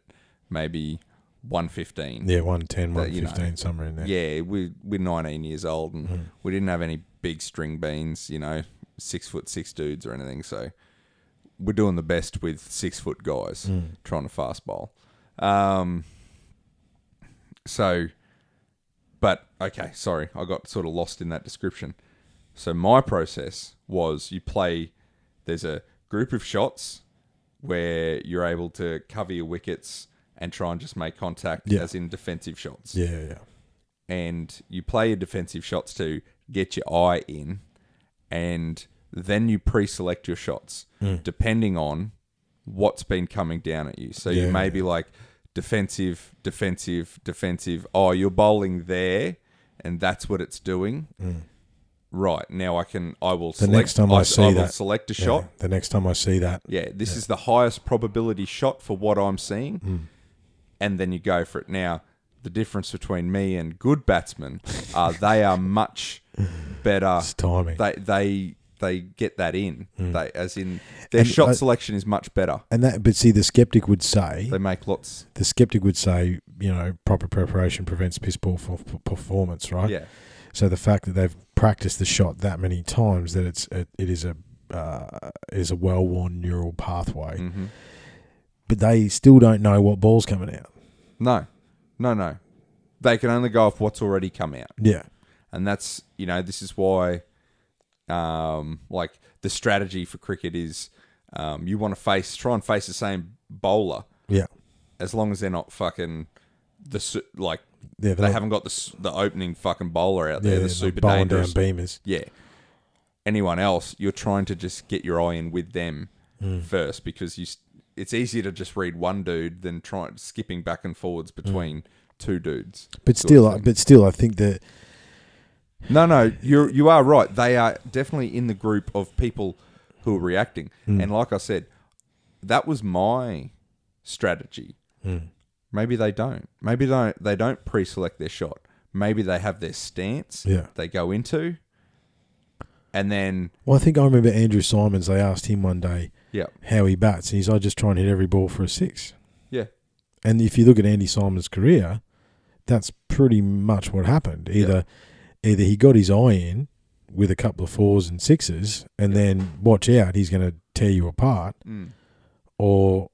maybe 115. yeah, 110, that, you know, 115, somewhere in there. Yeah, we we're 19 years old and Mm-hmm. we didn't have any big string beans, you know, six foot six dudes or anything. So we're doing the best with six foot guys Mm. trying to fast bowl. Um, so, but okay, sorry, I got sort of lost in that description. So my process was you play. There's a group of shots where you're able to cover your wickets and try and just make contact, Yeah. as in defensive shots Yeah, yeah. and you play your defensive shots to get your eye in, and then you pre-select your shots Hmm. depending on what's been coming down at you. So you Yeah, may be like defensive, defensive, defensive. Oh, you're bowling there, and that's what it's doing. Right now, I can. I will. The select, next time I see will that- select a Yeah, shot. The next time I see that, Yeah, this is the highest probability shot for what I'm seeing, Hmm. And then you go for it. Now, the difference between me and good batsmen are they are much better. it's timing. They they they get that in. They as in their. And shot I- selection is much better. and that, but see, the skeptic would say, They make lots. the skeptic would say, you know, proper preparation prevents piss poor for, for performance, right? Yeah, So the fact that they've practiced the shot that many times that it's it, it is a uh, is a well worn neural pathway, hmm but they still don't know what ball's coming out. no, no, no. They can only go off what's already come out. Yeah, and that's you know this is why um like the strategy for cricket is um you want to face try and face the same bowler yeah, as long as they're not fucking the su- like yeah. they haven't got the the opening fucking bowler out there yeah, the super bowling dangerous down beamers. yeah anyone else you're trying to just get your eye in with them Hmm. first because you it's easier to just read one dude than try skipping back and forwards mm. between two dudes But still, I- but still, I think that No, no, you're you are right. They are definitely in the group of people who are reacting. Mm. And like I said, that was my strategy. Mm. Maybe they don't. Maybe they don't, they don't pre-select their shot. Maybe they have their stance Yeah. they go into, and then Well, I think I remember Andrew Symonds. They asked him one day yeah, how he bats. and He's I just try and hit every ball for a six. yeah, And if you look at Andy Symonds' career, that's pretty much what happened. Either either he got his eye in with a couple of fours and sixes, and Yeah. then watch out, he's going to tear you apart, mm, or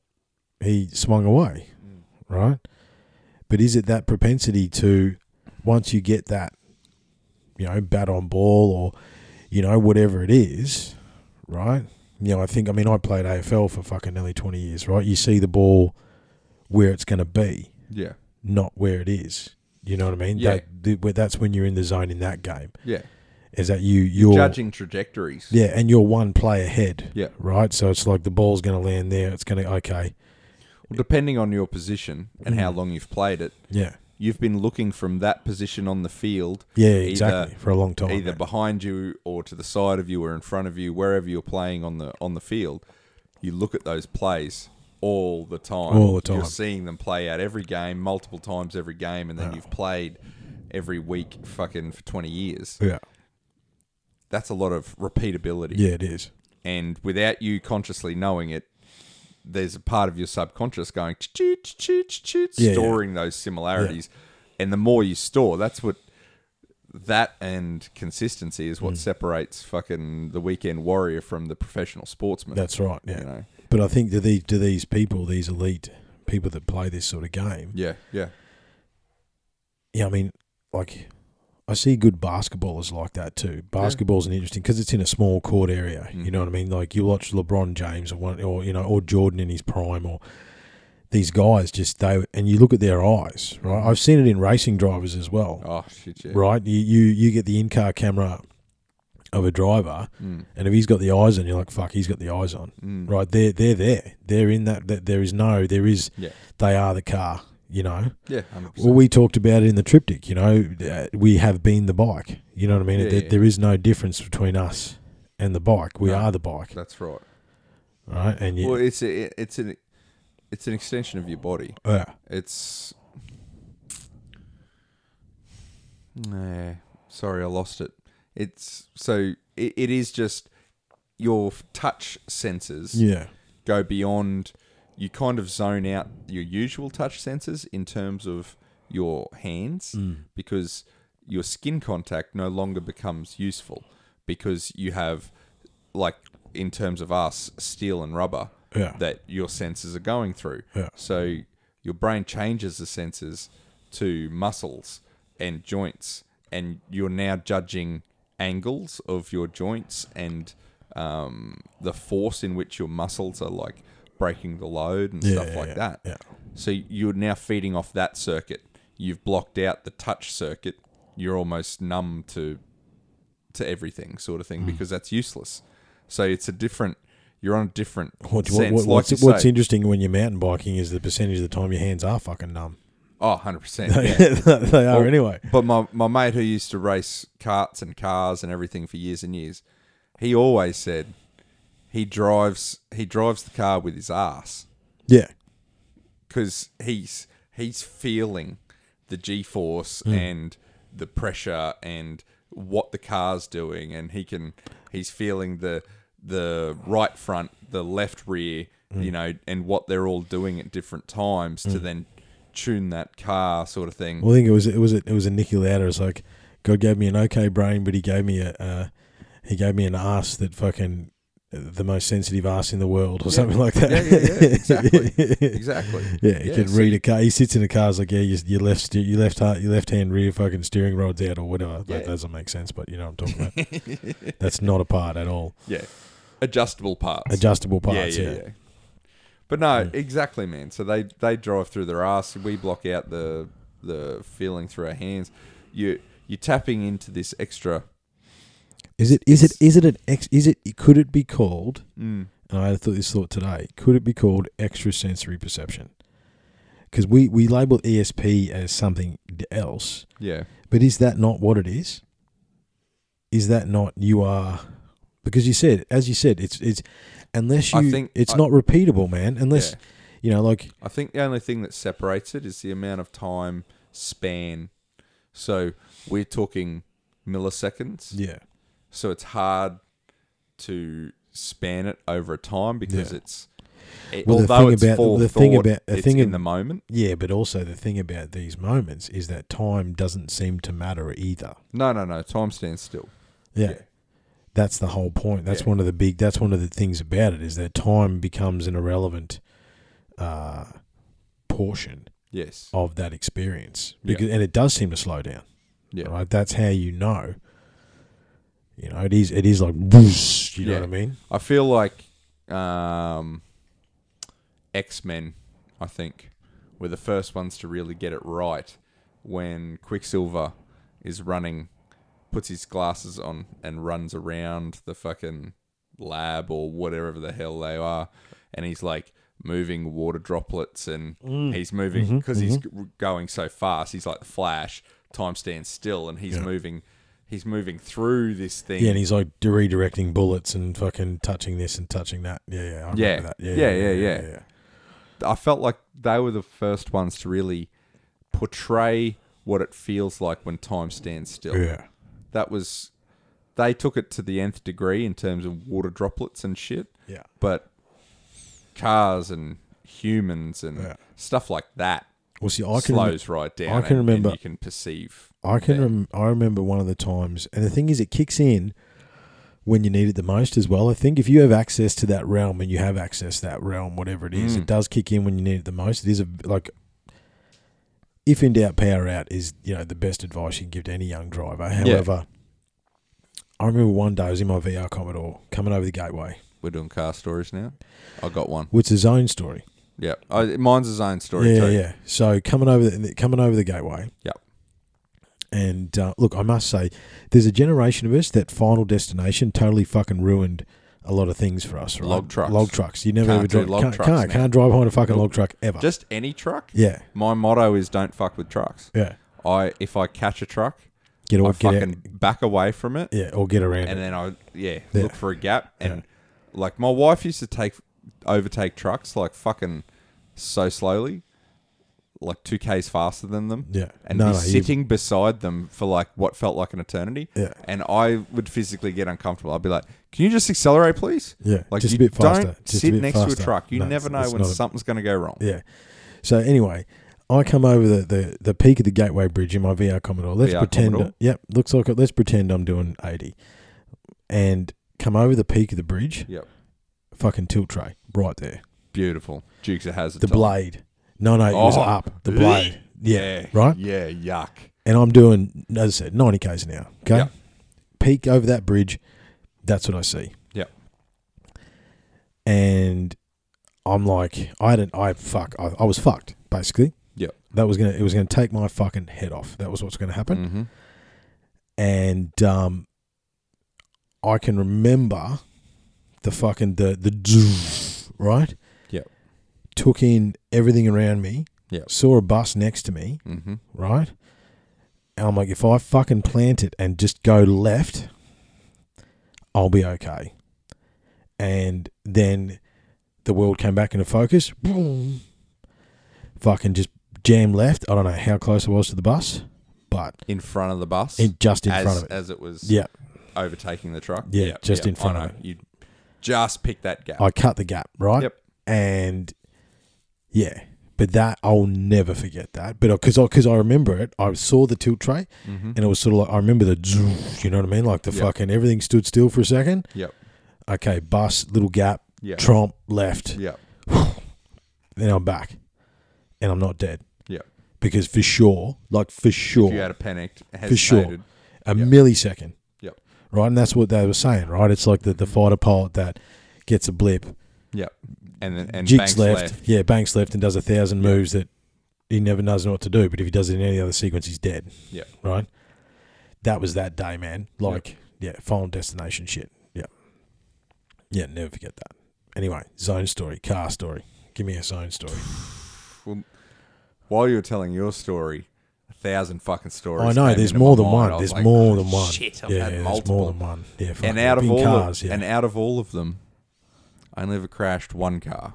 he swung away, Mm. right? But is it that propensity to once you get that, you know, bat on ball or you know whatever it is, right? You know, I think I mean I played AFL for fucking nearly twenty years, right? You see the ball where it's going to be, yeah, not where it is. You know what I mean? Yeah. That, th- that's when you're in the zone in that game. yeah. Is that you? You're Judging trajectories. yeah, and you're one play ahead. Yeah. Right. So it's like the ball's going to land there. It's going to okay. Well, depending on your position and how Mm. long you've played it, Yeah. You've been looking from that position on the field Yeah. Either- Exactly. For a long time. either behind you or to the side of you or in front of you, wherever you're playing on the on the field, you look at those plays all the time. All the time. You're seeing them play out every game, multiple times every game, and then you've played every week fucking for 20 years. Yeah. That's a lot of repeatability. Yeah. It is. And without you consciously knowing it, there's a part of your subconscious going storing those similarities. And the more you store, that's what that and consistency is Mm. what separates fucking the weekend warrior from the professional sportsman. That's right. Yeah. You know? But I think to these to these people, these elite people that play this sort of game, Yeah, yeah. yeah, I mean, like, I see good basketballers like that too. Basketball's an interesting because it's in a small court area. You Mhm. know what I mean? Like you watch LeBron James or one, or you know, or Jordan in his prime, or these guys just they and you look at their eyes, right? I've seen it in racing drivers as well, Oh shit, yeah. right? You you you get the in car camera of a driver, Mm, and if he's got the eyes on, you're like, fuck, he's got the eyes on, mm. right? They're they're there. They're in that. that there is no. There is. Yeah. They are the car. You know. Yeah, 100%. Well, we talked about it in the triptych. You know, uh, we have been the bike. You know what I mean? Yeah, there, yeah. there is no difference between us and the bike. We No. are the bike, that's right. right? And you, Well, it's a, it's an it's an extension of your body. yeah, It's. Nah, sorry, I lost it. It's so it, it is just your touch senses Yeah. go beyond. You kind of zone out your usual touch senses in terms of your hands because your skin contact no longer becomes useful because you have like in terms of us steel and rubber Yeah. that your senses are going through. Yeah. So your brain changes the senses to muscles and joints, and you're now judging angles of your joints and um, the force in which your muscles are like breaking the load and Yeah, stuff yeah, like yeah, that. yeah. So you're now feeding off that circuit. You've blocked out the touch circuit. You're almost numb to to everything, sort of Hmm. thing, because that's useless. So it's a different. You're on a different What, what, sense. what, like what's you what's say. interesting when you're mountain biking is the percentage of the time your hands are fucking numb. Oh, 100%. They are anyway. But my, my mate who used to race carts and cars and everything for years and years, he always said he drives he drives the car with his ass Yeah. because he's he's feeling the G force Hmm. and the pressure and what the car's doing, and he can he's feeling the the right front, the left rear, Hmm. you know, and what they're all doing at different times to then tune that car, sort of thing. Well, I think it was it was a, it was a Niki Lauda. It's like God gave me an okay brain, but he gave me a uh, he gave me an ass that fucking the most sensitive ass in the world, or Yeah. something like that. Yeah, yeah, yeah, exactly. exactly. Yeah, he Yeah, can so read a car. He sits in a car. It's like, yeah, your, your left, your left, heart, your left hand rear fucking steering rod's out or whatever. Yeah. That doesn't make sense, but you know what I'm talking about. That's not a part at all. Yeah, adjustable parts. Adjustable parts. yeah, yeah. But no, exactly, man. So they they drive through their ass. We block out the the feeling through our hands. You you're tapping into this extra. Is it is it is it an ex? Is it could it be called? Mm, And I thought this thought today. Could it be called extrasensory perception? Because we we label ESP as something else, yeah, but is that not what it is? Is that not you are? Because you said, as you said, it's it's unless you, I think it's I- not repeatable, man. Unless yeah. you know, like I think the only thing that separates it is the amount of time span. So we're talking milliseconds. yeah, So it's hard to span it over a time because Yeah. it's. It, Well, the thing about- the thing about- the it's thing in ab- the moment. yeah. But also the thing about these moments is that time doesn't seem to matter either. No, no, no. Time stands still. Yeah. Yeah. That's the whole point. That's Yeah. one of the big. That's one of the things about it is that time becomes an irrelevant uh, portion Yes. of that experience, Yeah. because and it does seem to slow down. Yeah. Right. That's how you know. You know, it is. It is like whoosh, You know Yeah. what I mean? I feel like um, X Men, I think, were the first ones to really get it right when Quicksilver is running, puts his glasses on, and runs around the fucking lab or whatever the hell they are, and he's like moving water droplets and mm. he's moving mm-hmm. because he's mm-hmm. g- going so fast. He's like the Flash. Time stands still, and he's moving. He's moving through this thing. Yeah, and he's like redirecting bullets and fucking touching this and touching that. Yeah, yeah, I remember Yeah. that. Yeah, yeah, yeah. I felt like they were the first ones to really portray what it feels like when time stands still. Yeah. That was they took it to the nth degree in terms of water droplets and shit, Yeah. but cars and humans and Yeah. stuff like that Well, see, I can slows right down. I can remember- you can perceive. I can Yeah. rem- I remember one of the times, and the thing is, it kicks in when you need it the most as well. I think if you have access to that realm and you have access to that realm, whatever it is, Mm. it does kick in when you need it the most. It is a like, if in doubt, power out is you know the best advice you can give to any young driver. However, I remember one day I was in my VR Commodore coming over the gateway, We're doing car stories now. I got one. which is own story. Yeah, I, mine's his own story yeah, too. yeah. So coming over the, coming over the gateway. Yep. And uh, look, I must say, there's a generation of us that Final Destination totally fucking ruined a lot of things for us. Right? Log trucks. Log trucks. You never Can't ever drive. log can't, trucks can't, can't drive behind a fucking log truck ever. Just any truck. yeah, My motto is don't fuck with trucks. yeah. I if I catch a truck, Get I get fucking back away from it. Yeah, or get around and it. then I yeah, Yeah. look for a gap. And like my wife used to take overtake trucks like fucking so slowly. Like two k's faster than them, Yeah. and no, be no, you- sitting beside them for like what felt like an eternity. Yeah. And I would physically get uncomfortable. I'd be like, "Can you just accelerate, please?" Yeah. Like just you a bit faster. don't just sit a bit next to a truck. You No, never know it's when not a- something's going to go wrong. Yeah. So anyway, I come over the, the, the peak of the Gateway Bridge in my VR Commodore. Let's VR pretend. Commodore? Yep. Looks like it. Let's pretend I'm doing eighty, and come over the peak of the bridge. Yep. Fucking tilt tray right there. Beautiful. Dukes of Hazzard. The blade. No, no, it was Oh. up. The blade. Yeah. Yeah. Right. Yeah. Yuck. And I'm doing, as I said, ninety k's an hour. Okay. Peak over that bridge. That's what I see. Yeah. And I'm like, I didn't. I fuck. I, I was fucked basically. Yeah. That was gonna. It was gonna take my fucking head off. That was what's gonna happen. Mm-hmm. And um, I can remember the fucking the the zzz, right. Yep. Took in everything around me. Yep. Saw a bus next to me. Mm-hmm. Right. And I'm like, if I fucking plant it and just go left, I'll be okay. And then the world came back into focus. Boom. Fucking just jam left. I don't know how close I was to the bus, but In front of the bus. in, just in as, front of it. as it was Yeah, overtaking the truck. Yeah, just in front of know. You just picked that gap. I cut the gap, right? Yep. And yeah, but that I'll never forget that. But because I, because I remember it, I saw the tilt tray, mm-hmm. and it was sort of like I remember the, you know what I mean? Like the Yep. fucking everything stood still for a second. Yep. Okay, bus, little gap, Yeah. tromp, left. Yep. Then I'm back, and I'm not dead. Yep. Because for sure, like for sure, If you had a panicked, For sure. a Yep. millisecond. Yep. Right, and that's what they were saying. Right, it's like the the fighter pilot that gets a blip, Yep. And then and jigs banks left, left. yeah, banks left, and does a thousand moves that he never knows what to do. But if he does it in any other sequence, he's dead. Yep. Right. That was that day, man. Like, yeah, final destination shit. Yeah. Yeah, never forget that. Anyway, zone story, car story. Give me a zone story. Well, while you were telling your story, a thousand fucking stories. I know came there's into more my than mind. one. I was There's like, more "Oh, than one. Shit, I've yeah, had there's multiple. more than one. Yeah, fuck, and out of all cars, of, yeah. and out of all of them, I only ever crashed one car.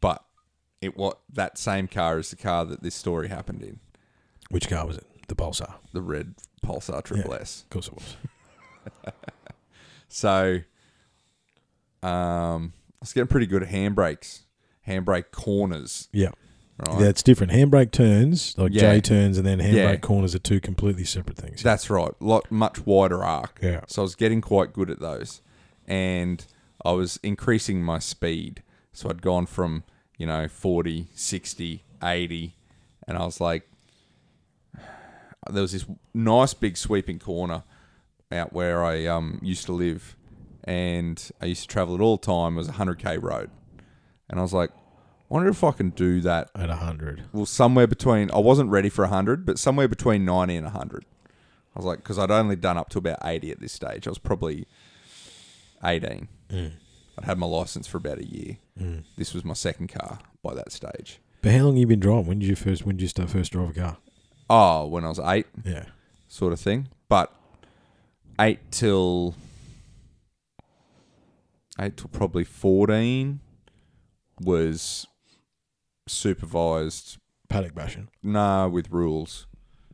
But it what that same car is the car that this story happened in, Which car was it? The Pulsar. the red Pulsar Triple S. Of course it was. So, um, I was getting pretty good at handbrakes, handbrake corners. Yeah. Right. Yeah, it's different. Handbrake turns, like Yeah. J turns, and then handbrake Yeah. corners are two completely separate things. That's right. Lot much wider arc. Yeah. So I was getting quite good at those. And I was increasing my speed. So I'd gone from, you know, 40, 60, 80 and I was like there was this nice big sweeping corner out where I um used to live and I used to travel it all the time. It was a 100k road. And I was like, wonder if I can do that At 100. well, somewhere between. I wasn't ready for hundred, but somewhere between ninety and hundred. I was like, because I'd only done up to about eighty at this stage. I was probably eighteen. Mm. I'd had my license for about a year. This was my second car by that stage. But how long have you been driving? When did you first when did you start first drive a car? Oh, when I was eight, Yeah. sort of thing. But eight till eight till probably fourteen was supervised. Paddock bashing. Nah, with rules.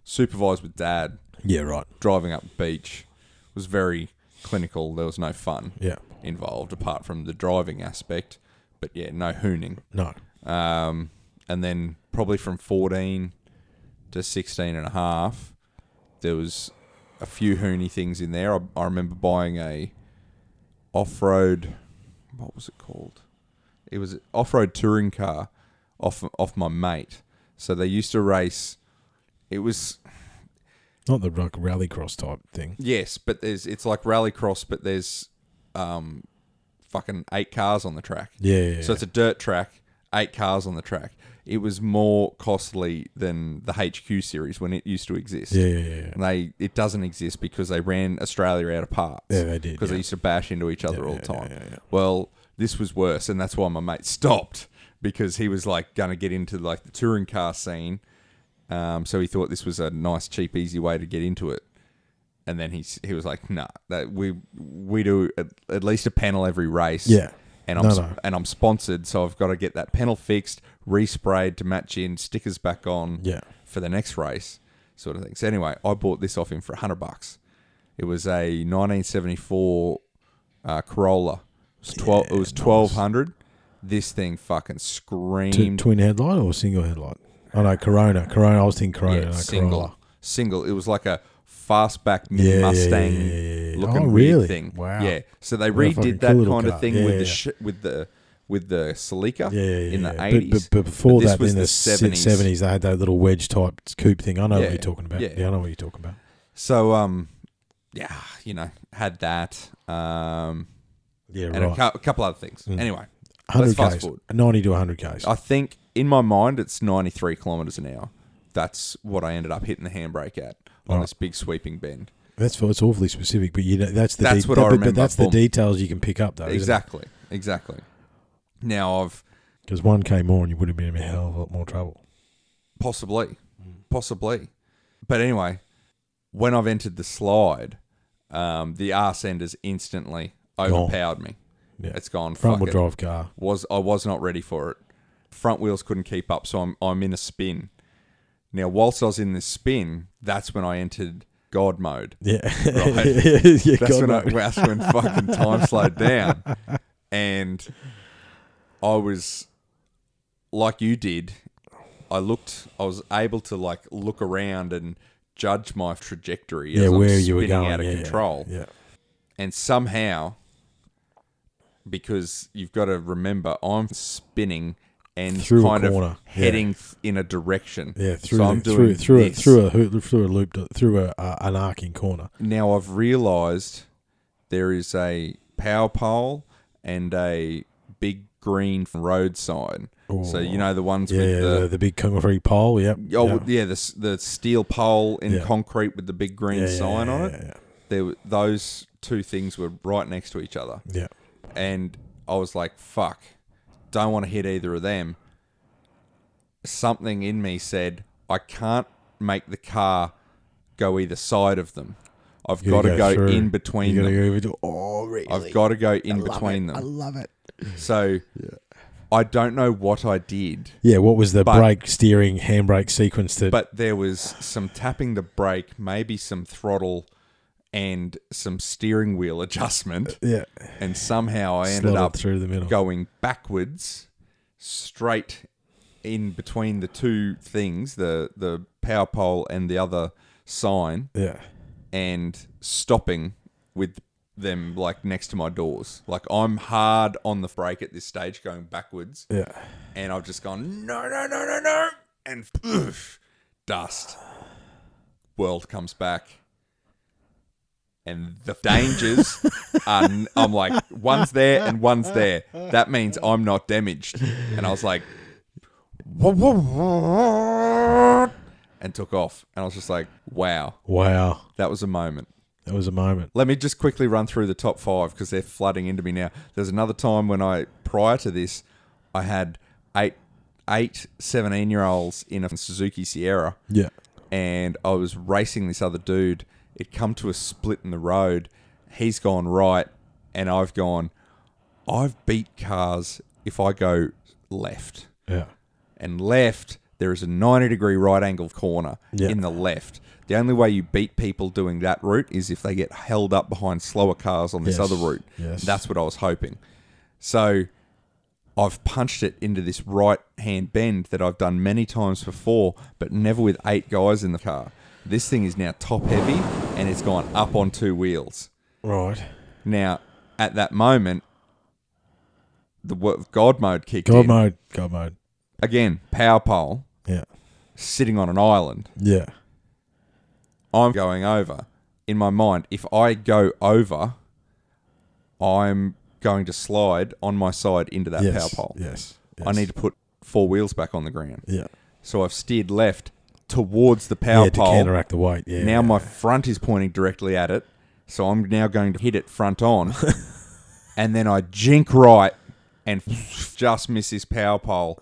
Supervised with dad. Yeah, right. driving up beach was very clinical. There was no fun Yeah. involved apart from the driving aspect, but yeah, no hooning. No. Um, and then probably from 14 to 16 and a half, there was a few hoony things in there. I, I remember buying a off-road, what was it called? It was an off-road touring car off off my mate. So they used to race. It was Not the like rallycross type thing. Yes, but there's it's like rallycross, but there's um fucking eight cars on the track. Yeah. yeah. So it's a dirt track, eight cars on the track. It was more costly than the HQ series when it used to exist. yeah, yeah, yeah. And they it doesn't exist because they ran Australia out of parts. Yeah, they did, Because yeah. they used to bash into each other Yeah, all the time. Well, this was worse, and that's why my mate stopped because he was like gonna get into like the touring car scene. Um, so he thought this was a nice, cheap, easy way to get into it. And then he he was like, "Nah, that we we do at, at least a panel every race." Yeah. and I'm No, no. and I'm sponsored, so I've got to get that panel fixed, resprayed to match in, stickers back on Yeah. for the next race, sort of thing. So anyway, I bought this off him for hundred bucks. It was a 1974 uh, Corolla. It was twelve. Yeah, it was nice. twelve hundred. This thing fucking T- screamed. twin headlight or single headlight? Oh no, Corona. Corona. I was thinking Corona. yeah, no, single, Corolla. single. It was like a fastback mini Yeah, Mustang yeah, looking Oh, weird really? thing. Wow. Yeah. So they What redid that cool kind of car. thing with the sh- with the with the Celica in the eighties. But, but before But that, in the 70s. they had that little wedge type coupe thing. I know what you're talking about. yeah. I know what you're talking about. So um, yeah, you know, had that um, Yeah, and a, right. a couple other things. Mm. Anyway, let's fast k's, forward. ninety to hundred k's. I think in my mind it's ninety three kilometers an hour. That's what I ended up hitting the handbrake at on Right. this big sweeping bend. That's it's awfully specific, but you know that's the That's what I but- remember. But that's the Boom. details you can pick up though. exactly, exactly. Now I've Because one k more, and you would have been in a hell of a lot more trouble. Possibly. Mm. Possibly. But anyway, when I've entered the slide, um, the arse end has instantly overpowered me. Yeah. It's gone Front fuck wheel it. drive car. Was I was not ready for it. Front wheels couldn't keep up, so I'm I'm in a spin. Now, whilst I was in this spin, that's when I entered God mode. Yeah, Right. yeah, That's God when, I, knows. that's when fucking time slowed down, and I was like you did. I looked. I was able to like look around and judge my trajectory. yeah, as I'm where you were going out of yeah, control, Yeah, and somehow, because you've got to remember, I'm spinning and Through a kind of corner, yeah. heading th- in a direction. yeah, through so the, through through a, through a hoop- through a loop through a uh, an arcing corner. now I've realised there is a power pole and a big green road sign. So you know the ones Yeah, with yeah, the the, the big concrete pole. Yep. oh yep. yeah the the steel pole in Yeah. concrete with the big green Yeah, yeah, sign yeah, on it. yeah, yeah. There were- those two things were right next to each other, Yeah. and I was like, "Fuck, don't want to hit either of them." Something in me said, "I can't make the car go either side of them. I've got gotta to go, in between You them." gotta go over to. Oh, really? I've got to go in love between it. I love it. So I don't know what I did, Yeah. What was the But- brake, steering, handbrake sequence that? but there was some tapping the brake, maybe some throttle, and some steering wheel adjustment. yeah. And somehow I ended slotted up through the middle. going backwards, straight in between the two things the, the power pole and the other sign, Yeah. and stopping with them like next to my doors. Like I'm hard on the brake at this stage, going backwards. Yeah. and I've just gone no no no no no and poof, dust. World comes back, and the dangers are. I'm like one's there and one's there. That means I'm not damaged, and I was like, and took off, and I was just like, wow, Wow. that was a moment. That was a moment. Let me just quickly run through the top five because they're flooding into me now. There's another time when I, prior to this, I had eight, eight 17 year olds in a Suzuki Sierra Yeah. and I was racing this other dude. It come to a split in the road. He's gone right and I've gone, I've beat cars if I go left. Yeah. And left, there is a 90 degree right angle corner Yeah. in the left. The only way you beat people doing that route is if they get held up behind slower cars on this Yes. other route. Yes. That's what I was hoping. So I've punched it into this right hand bend that I've done many times before, but never with eight guys in the car. This thing is now top heavy and it's gone up on two wheels. Right. Now, at that moment, the wo- God mode kicked God in. mode. God mode. Again, power pole Yeah. sitting on an island. Yeah. I'm going over. In my mind, if I go over, I'm going to slide on my side into that yes. power pole. Yes. I need to put four wheels back on the ground. Yeah. So I've steered left towards the power yeah, to pole. counteract the weight. Yeah. now my front is pointing directly at it. So I'm now going to hit it front on. and then I jink right and just miss this power pole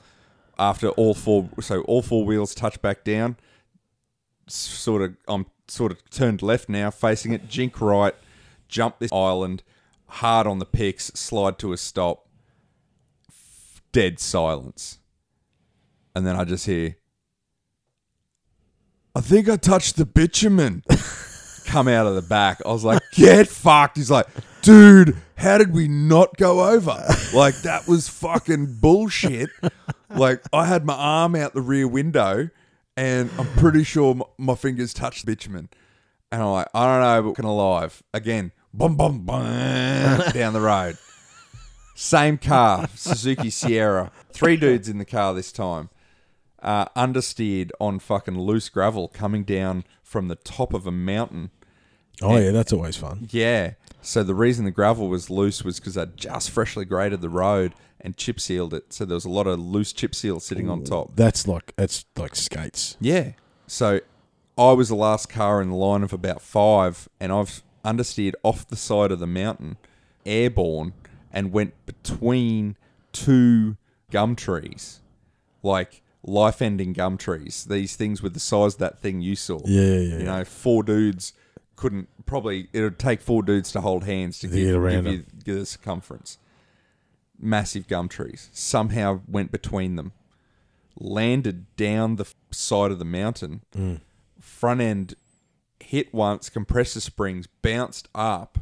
after all four so all four wheels touch back down. Sort of I'm sort of turned left now, facing it, jink right, jump this island, hard on the picks, slide to a stop. Dead silence. and then I just hear, I think I touched the bitumen. Come out of the back. I was like, get fucked. He's like, dude, how did we not go over? Like, that was fucking bullshit. Like, I had my arm out the rear window and I'm pretty sure my, my fingers touched the bitumen. And I'm like, I don't know, but fucking alive. Again, boom, boom, boom, down the road. Same car, Suzuki Sierra. Three dudes in the car this time. Uh, understeered on fucking loose gravel coming down from the top of a mountain. Oh yeah, that's always fun. Yeah. So the reason the gravel was loose was because I'd just freshly graded the road and chip sealed it. So there was a lot of loose chip seal sitting on top. That's like that's like skates. Yeah. So I was the last car in the line of about five, and I've understeered off the side of the mountain, airborne, and went between two gum trees, like life-ending gum trees. These things with the size of that thing you saw. Yeah, yeah, yeah. You know, four dudes couldn't probably. It would take four dudes to hold hands to give, get around give you give the circumference. Massive gum trees somehow went between them, landed down the side of the mountain. Mm. Front end hit once, compressor springs bounced up,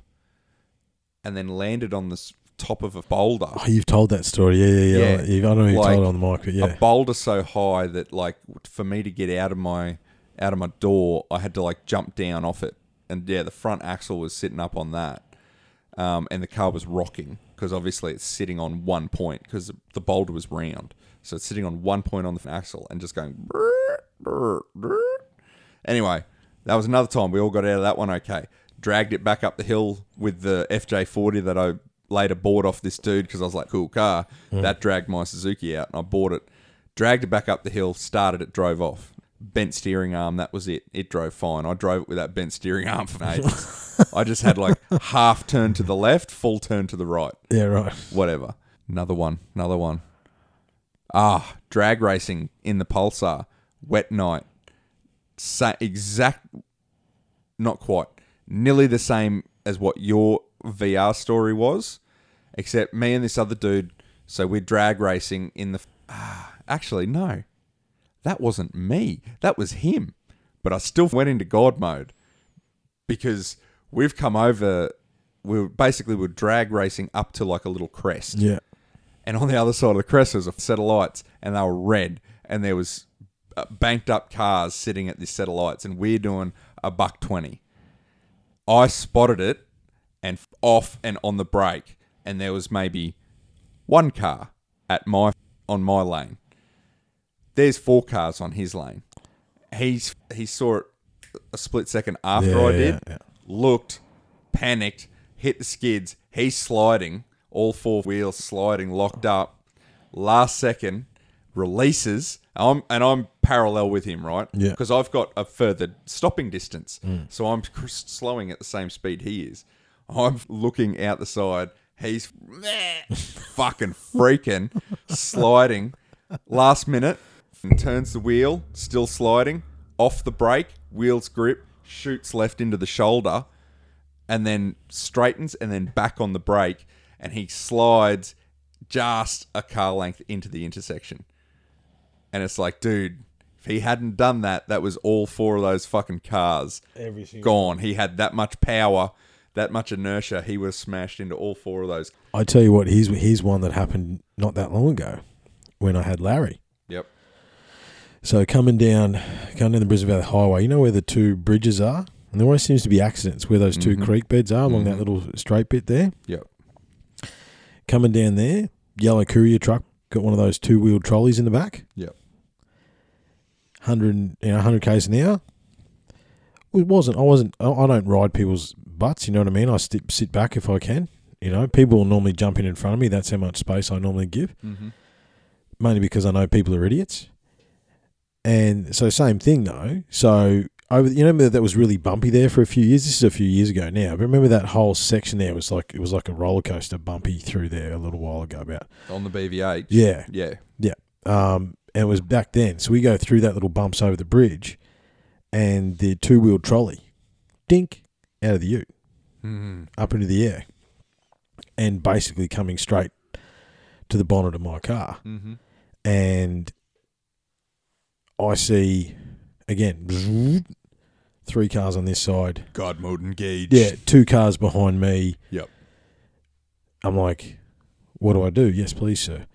and then landed on the top of a boulder. Oh, you've told that story. Yeah, yeah, yeah. Yeah. You- I don't know if you Like, told it on the mic, but yeah. a boulder so high that like for me to get out of my out of my door, I had to like jump down off it, and yeah, the front axle was sitting up on that, um, and the car was rocking because obviously it's sitting on one point because the boulder was round, so it's sitting on one point on the axle and just going. Anyway, that was another time we all got out of that one okay. Dragged it back up the hill with the FJ40 that I later bought off this dude because I was like, cool car. That dragged my Suzuki out and I bought it. Dragged it back up the hill, started it, drove off. Bent steering arm, that was it. It drove fine. I drove it with that bent steering arm for ages. I just had like half turn to the left, full turn to the right yeah, right. whatever. Another one, another one. Ah, drag racing in the Pulsar, wet night. Sa- exact, not quite, nearly the same as what your VR story was, except me and this other dude. So we're drag racing in the. Ah, actually, no, that wasn't me. That was him. But I still went into God mode because we've come over. We were basically we're drag racing up to like a little crest, Yeah. and on the other side of the crest was a set of lights, and they were red, and there was uh, banked up cars sitting at this set of lights, and we're doing a buck twenty. I spotted it, and off and on the brake, and there was maybe one car at my on my lane. There's four cars on his lane. He's he saw it a split second after Yeah, I yeah, did. yeah. Looked, panicked, hit the skids. He's sliding, all four wheels sliding, locked up. Last second, releases. I'm and I'm parallel with him, right? Yeah. Because I've got a further stopping distance, mm. so I'm cr- slowing at the same speed he is. I'm looking out the side. He's fucking freaking sliding. Last minute, and turns the wheel, still sliding, off the brake, wheels grip, shoots left into the shoulder, and then straightens and then back on the brake, and he slides just a car length into the intersection. And it's like, dude, if he hadn't done that, that was all four of those fucking cars Every single. gone. He had that much power, that much inertia. He was smashed into all four of those. I tell you what, here's here's one that happened not that long ago, when I had Larry. Yep. So coming down, coming down the Brisbane Valley Highway, you know where the two bridges are, and there always seems to be accidents where those 2 Mhm. creek beds are along Mhm. that little straight bit there. Yep. Coming down there, yellow courier truck got one of those two wheeled trolleys in the back. Yep. hundred you know hundred k's an hour. It wasn't. I wasn't. I don't ride people's butts. You know what I mean. I sit sit back if I can. You know, people will normally jump in in front of me. That's how much space I normally give. Mm-hmm. Mainly because I know people are idiots. And so same thing though. So over, you know that was really bumpy there for a few years. This is a few years ago now. But remember that whole section there was like it was like a roller coaster bumpy through there a little while ago. About On the BVH. yeah, Yeah. Yeah. Um, and it was back then. So we go through that little bumps over the bridge, and the two wheeled trolley, dink, out of the ute, Mm-hmm. up into the air, and basically coming straight to the bonnet of my car. Mm-hmm. And I see again three cars on this side. God mode engaged. Yeah, two cars behind me. Yep. I'm like, what do I do? Yes, please, sir.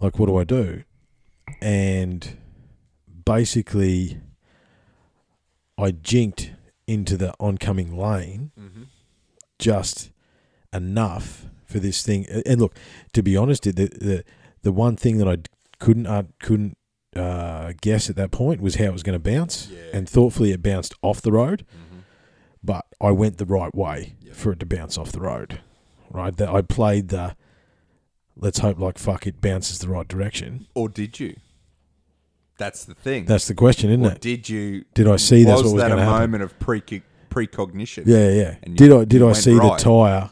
Like, what do I do? And basically, I jinked into the oncoming lane Mm-hmm. just enough for this thing. And look, to be honest, the the the one thing that I couldn't uh, couldn't uh, guess at that point was how it was going to bounce, Yeah. and thoughtfully it bounced off the road. Mm-hmm. But I went the right way Yeah. for it to bounce off the road. Right, that I played the. Let's hope like fuck it bounces the right direction. Or did you? That's the thing. That's the question, isn't or it? did you? Did I see that's was what was that going a to happen? moment of pre precognition? Yeah, yeah. Did I did I see the tire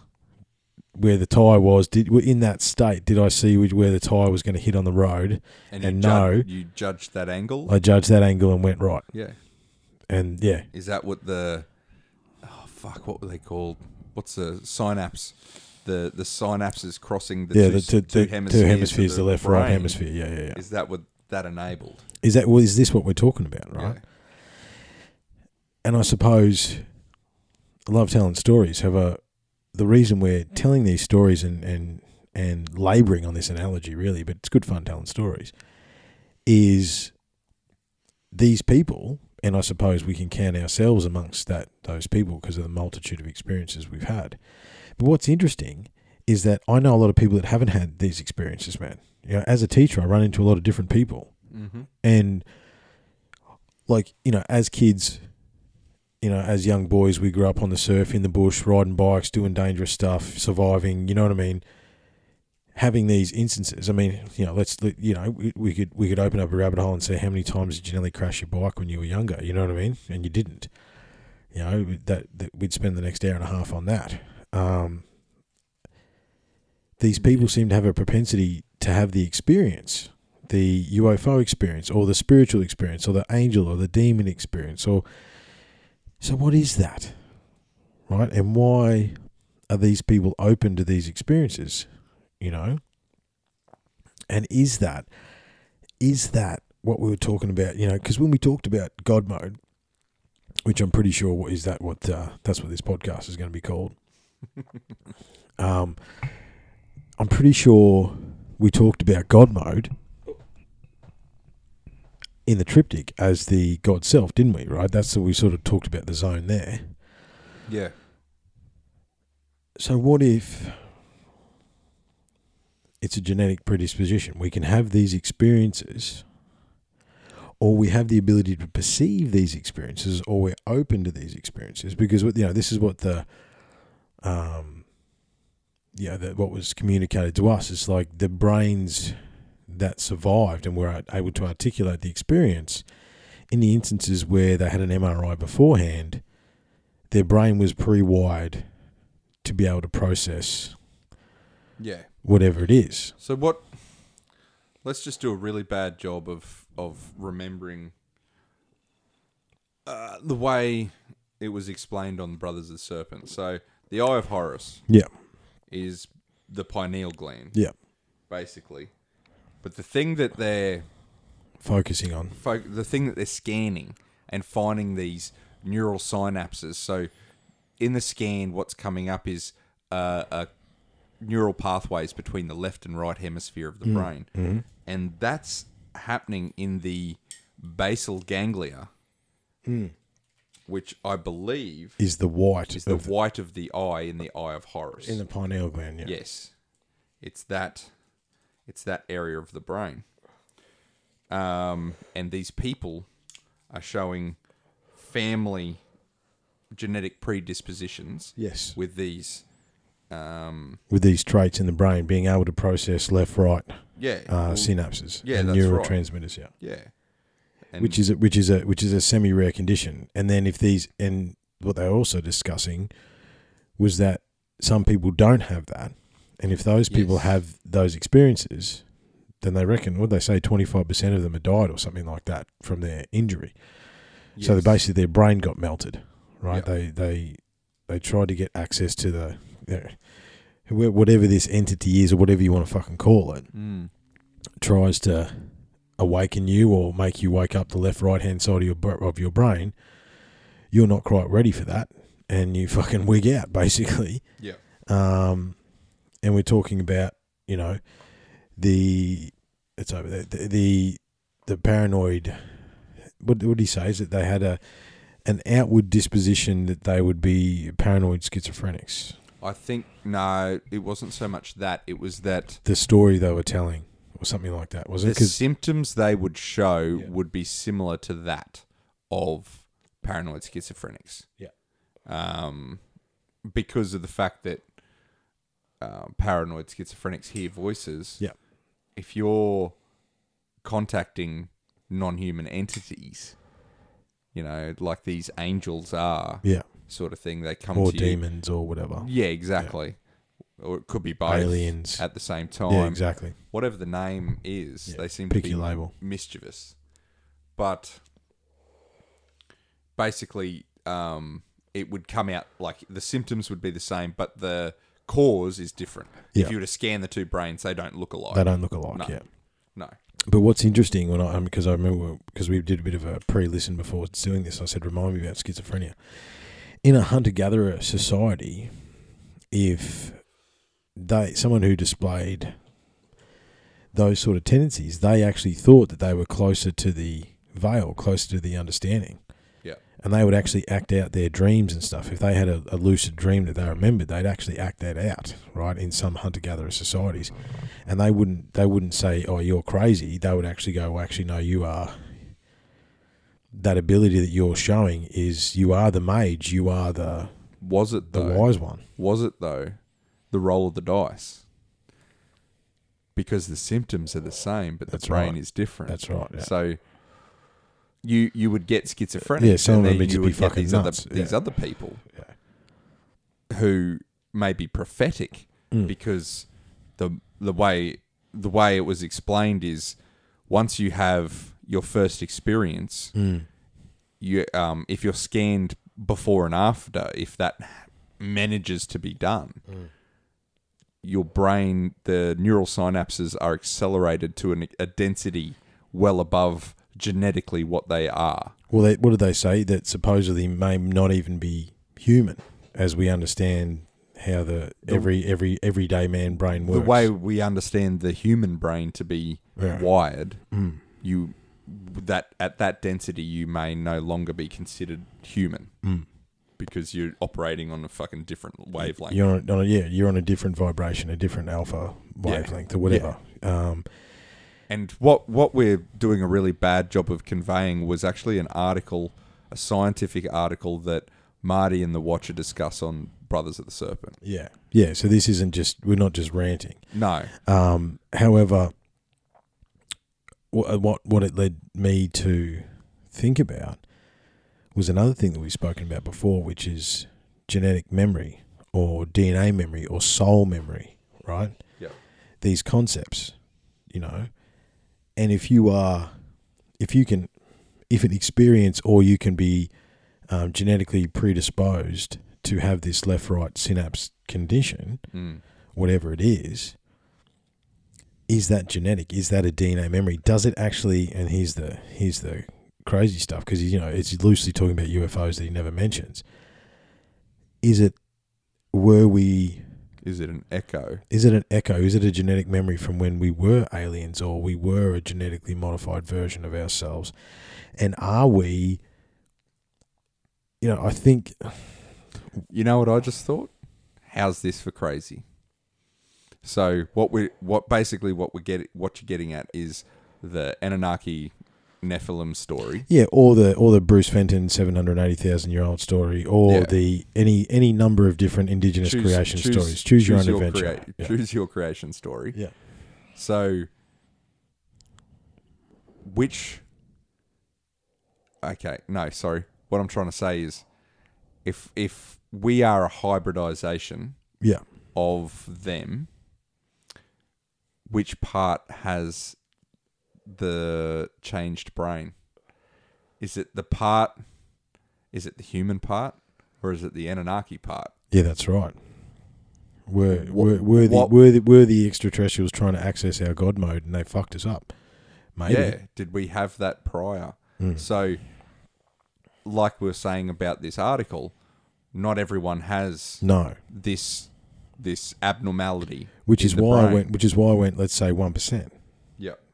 where the tire was? Did in that state? Did I see which, where the tire was going to hit on the road? And, And you no. you judged that angle. I judged that angle and went right. yeah. And yeah, Is that what the? Oh fuck! What were they called? What's the synapse? The the synapses crossing the yeah, two, the, two, two hemispheres, two hemispheres, the, left, right hemisphere. Yeah, yeah, yeah. Is that what that enabled? Is that well, is this what we're talking about, right? Yeah. And I suppose I love telling stories. However, the reason we're telling these stories and and and labouring on this analogy, really, but it's good fun telling stories, is these people, and I suppose we can count ourselves amongst that those people because of the multitude of experiences we've had. But what's interesting is that I know a lot of people that haven't had these experiences, man. You know, as a teacher, I run into a lot of different people Mm-hmm. and like you know as kids you know as young boys we grew up on the surf in the bush riding bikes doing dangerous stuff surviving you know what i mean? Having these instances i mean you know let's you know we, we could we could open up a rabbit hole and say how many times did you nearly crash your bike when you were younger you know what i mean? And you didn't. You know that, that we'd spend the next hour and a half on that. Um these people seem to have a propensity to have the experience the UFO experience or the spiritual experience or the angel or the demon experience or so what is that right? And why are these people open to these experiences you know? And is that is that what we were talking about you know because when we talked about god mode which i'm pretty sure what is that what uh, that's what this podcast is going to be called um i'm pretty sure we talked about god mode in the triptych as the God self, didn't we? Right. That's what we sort of talked about the zone there. Yeah. So what if it's a genetic predisposition? We can have these experiences, or we have the ability to perceive these experiences, or we're open to these experiences because you know this is what the um yeah that what was communicated to us is like the brains that survived and were able to articulate the experience in the instances where they had an MRI beforehand, their brain was pre-wired to be able to process Yeah. whatever it is. So what? Let's just do a really bad job of of remembering uh, the way it was explained on Brothers of the Serpent. So the Eye of Horus Yeah, is the pineal gland, yeah. basically. But the thing that they're Focusing on fo- the thing that they're scanning and finding these neural synapses. So in the scan, what's coming up is uh, a neural pathways between the left and right hemisphere of the mm. brain, mm-hmm. and that's happening in the basal ganglia, mm. which I believe is the white is the of white of the eye in the eye of Horus. in the pineal gland. Yeah. Yes, it's that. It's that area of the brain. Um, and these people are showing family genetic predispositions Yes. with these. Um, With these traits in the brain, being able to process left, right yeah, uh, well, synapses yeah, and that's right. neurotransmitters. Yeah. yeah, and which is a, which is a which is a semi rare condition. And then if these and what they were also discussing was that some people don't have that, and if those people Yes. have those experiences, then they reckon what they say twenty five percent of them have died or something like that from their injury. So yes. they basically their brain got melted, right? Yep. They they they tried to get access to the their, wh- whatever this entity is or whatever you want to fucking call it Mm. tries to awaken you or make you wake up the left right hand side of your of your brain, you're not quite ready for that, and you fucking wig out basically. Yeah. Um, and we're talking about you know the it's over there the the, the paranoid. What did he say? Is that they had a an outward disposition that they would be paranoid schizophrenics. I think no, it wasn't so much that. It was that The story they were telling, or something like that, was it? the symptoms they would show Yeah. would be similar to that of paranoid schizophrenics. Yeah. Um, because of the fact that uh, paranoid schizophrenics hear voices. Yeah. If you're contacting non-human entities, you know, like these angels are, yeah, sort of thing, they come or to you. demons or whatever, Yeah, exactly. Or it could be both aliens. at the same time. Yeah, exactly. Whatever the name is, Yeah, they seem pick to be label. mischievous. But basically, um, it would come out like the symptoms would be the same, but the cause is different. Yeah. If you were to scan the two brains, they don't look alike. They don't look alike. No. Yeah. No. But what's interesting when I um, because I remember because we did a bit of a pre-listen before doing this, I said remind me about schizophrenia. In a hunter-gatherer society, if they someone who displayed those sort of tendencies, they actually thought that they were closer to the veil, closer to the understanding. And they would actually act out their dreams and stuff. If they had a, a lucid dream that they remembered, they'd actually act that out, right? In some hunter-gatherer societies, and they wouldn't they wouldn't say, "Oh, you're crazy." They would actually go, well, "Actually, no, you are." That ability that you're showing is you are the mage, you are the Was it the wise one. Was it though the roll of the dice? Because the symptoms are the same, but the That's brain right. is different. That's right. Yeah. So you you would get schizophrenic. Yeah, some and of then them would you just would be get fucking these nuts. other these Yeah. other people Yeah. who may be prophetic Mm. because the the way the way it was explained is once you have your first experience, Mm. you um if you're scanned before and after, if that manages to be done, Mm. your brain, the neural synapses are accelerated to an, a density well above genetically what they are. Well, they, what did they say? That supposedly may not even be human, as we understand how the, The- every every everyday man brain works. The way we understand the human brain to be Yeah. wired, Mm. you that at that density you may no longer be considered human Mm. because you're operating on a fucking different wavelength. You're on, on a, yeah, you're on a different vibration, a different alpha Yeah. wavelength, or whatever. Um, And what what we're doing a really bad job of conveying was actually an article, a scientific article that Marty and the Watcher discuss on Brothers of the Serpent. yeah, yeah. So this isn't just we're not just ranting. No, Um, however, what, what what it led me to think about was another thing that we've spoken about before, which is genetic memory or DNA memory or soul memory, right? Yep. These concepts, you know, and if you are, if you can, if an experience or you can be um, genetically predisposed to have this left-right synapse condition, mm. whatever it is, is that genetic? Is that a DNA memory? Does it actually? And here's the here's the crazy stuff because you know it's loosely talking about UFOs that he never mentions. Is it? Were we? Is it an echo? Is it an echo? Is it a genetic memory from when we were aliens or we were a genetically modified version of ourselves? And are we? You know, I think You know what I just thought? How's this for crazy? So what we what basically what we get what you're getting at is the Anunnaki Nephilim story. Yeah, or the or the Bruce Fenton seven hundred eighty thousand year old story, or Yeah. the any any number of different indigenous creation stories. Choose, your own adventure. crea- yeah. Choose your creation story. Yeah. So, which? Okay, no, sorry. What I'm trying to say is, if if we are a hybridization Yeah. of them, which part has the changed brain? Is it the part? Is it the human part, or is it the Anunnaki part? Yeah, that's right. Were were were the, were the were the extraterrestrials trying to access our God mode and they fucked us up? Maybe. Yeah. Did we have that prior? Mm. So, like we were saying about this article, not everyone has No. this this abnormality. Which is why I went. Which is why I went. Let's say one percent.